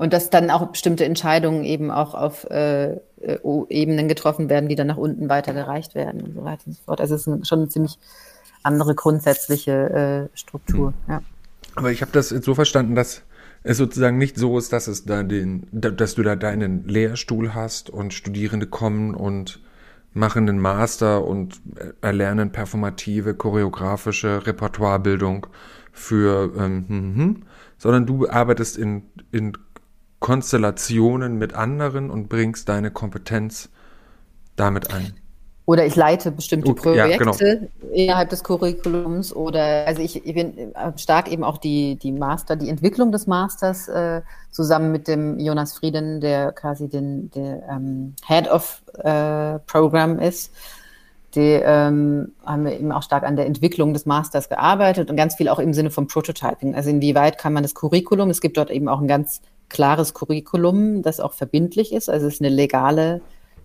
Und dass dann auch bestimmte Entscheidungen eben auch auf äh, Ebenen getroffen werden, die dann nach unten weitergereicht werden und so weiter und so fort. Also es ist schon eine ziemlich andere grundsätzliche äh, Struktur. Mhm. Ja. Aber ich habe das so verstanden, dass es sozusagen nicht so ist, dass es da den, dass du da deinen Lehrstuhl hast und Studierende kommen und machen den Master und erlernen performative, choreografische Repertoirebildung für, ähm, hm, hm, sondern du arbeitest in, in Konstellationen mit anderen und bringst deine Kompetenz damit ein. Oder ich leite bestimmte Projekte ja, genau. innerhalb des Curriculums oder also ich, ich, bin äh, stark eben auch die, die Master, die Entwicklung des Masters äh, zusammen mit dem Jonas Frieden, der quasi den, der ähm, Head of äh, Program ist. Die ähm, haben wir eben auch stark an der Entwicklung des Masters gearbeitet und ganz viel auch im Sinne vom Prototyping. Also inwieweit kann man das Curriculum, es gibt dort eben auch ein ganz klares Curriculum, das auch verbindlich ist, also es ist eine legale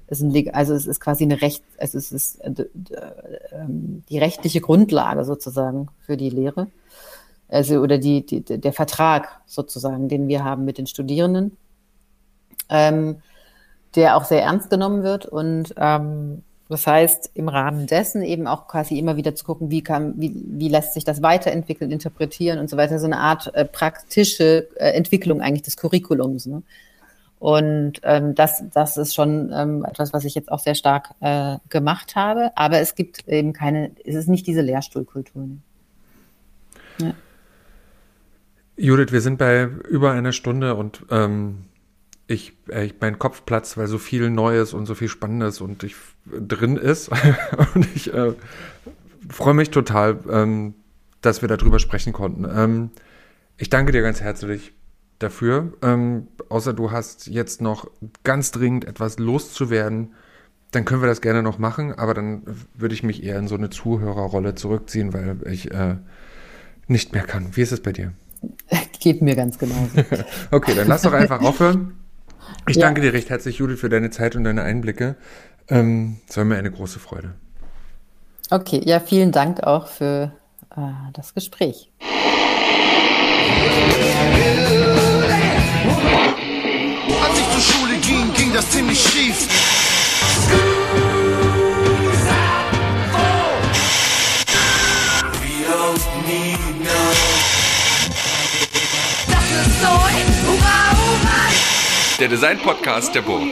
ist ein, also es ist quasi eine Recht, also es ist äh, ähm, die rechtliche Grundlage sozusagen für die Lehre. Also oder die, die der Vertrag sozusagen, den wir haben mit den Studierenden, ähm, der auch sehr ernst genommen wird und ähm, das heißt, im Rahmen dessen eben auch quasi immer wieder zu gucken, wie kann, wie, wie lässt sich das weiterentwickeln, interpretieren und so weiter. So eine Art äh, praktische äh, Entwicklung eigentlich des Curriculums. Ne? Und ähm, das, das ist schon ähm, etwas, was ich jetzt auch sehr stark äh, gemacht habe. Aber es gibt eben keine, es ist nicht diese Lehrstuhlkultur. Ja. Judith, wir sind bei über einer Stunde und ähm, ich, äh, ich, mein Kopf platzt, weil so viel Neues und so viel Spannendes und ich drin ist. *laughs* und ich äh, freue mich total, ähm, dass wir darüber sprechen konnten. Ähm, ich danke dir ganz herzlich dafür. Ähm, außer du hast jetzt noch ganz dringend etwas loszuwerden, dann können wir das gerne noch machen, aber dann würde ich mich eher in so eine Zuhörerrolle zurückziehen, weil ich äh, nicht mehr kann. Wie ist es bei dir? Geht mir ganz genauso. *laughs* okay, dann lass doch einfach aufhören. Ich ja. danke dir recht herzlich, Judith, für deine Zeit und deine Einblicke. Ähm, es war mir eine große Freude. Okay, ja, vielen Dank auch für äh, das Gespräch. Als ich zur Schule ging, ging das ziemlich schief. Der Design-Podcast der Burg.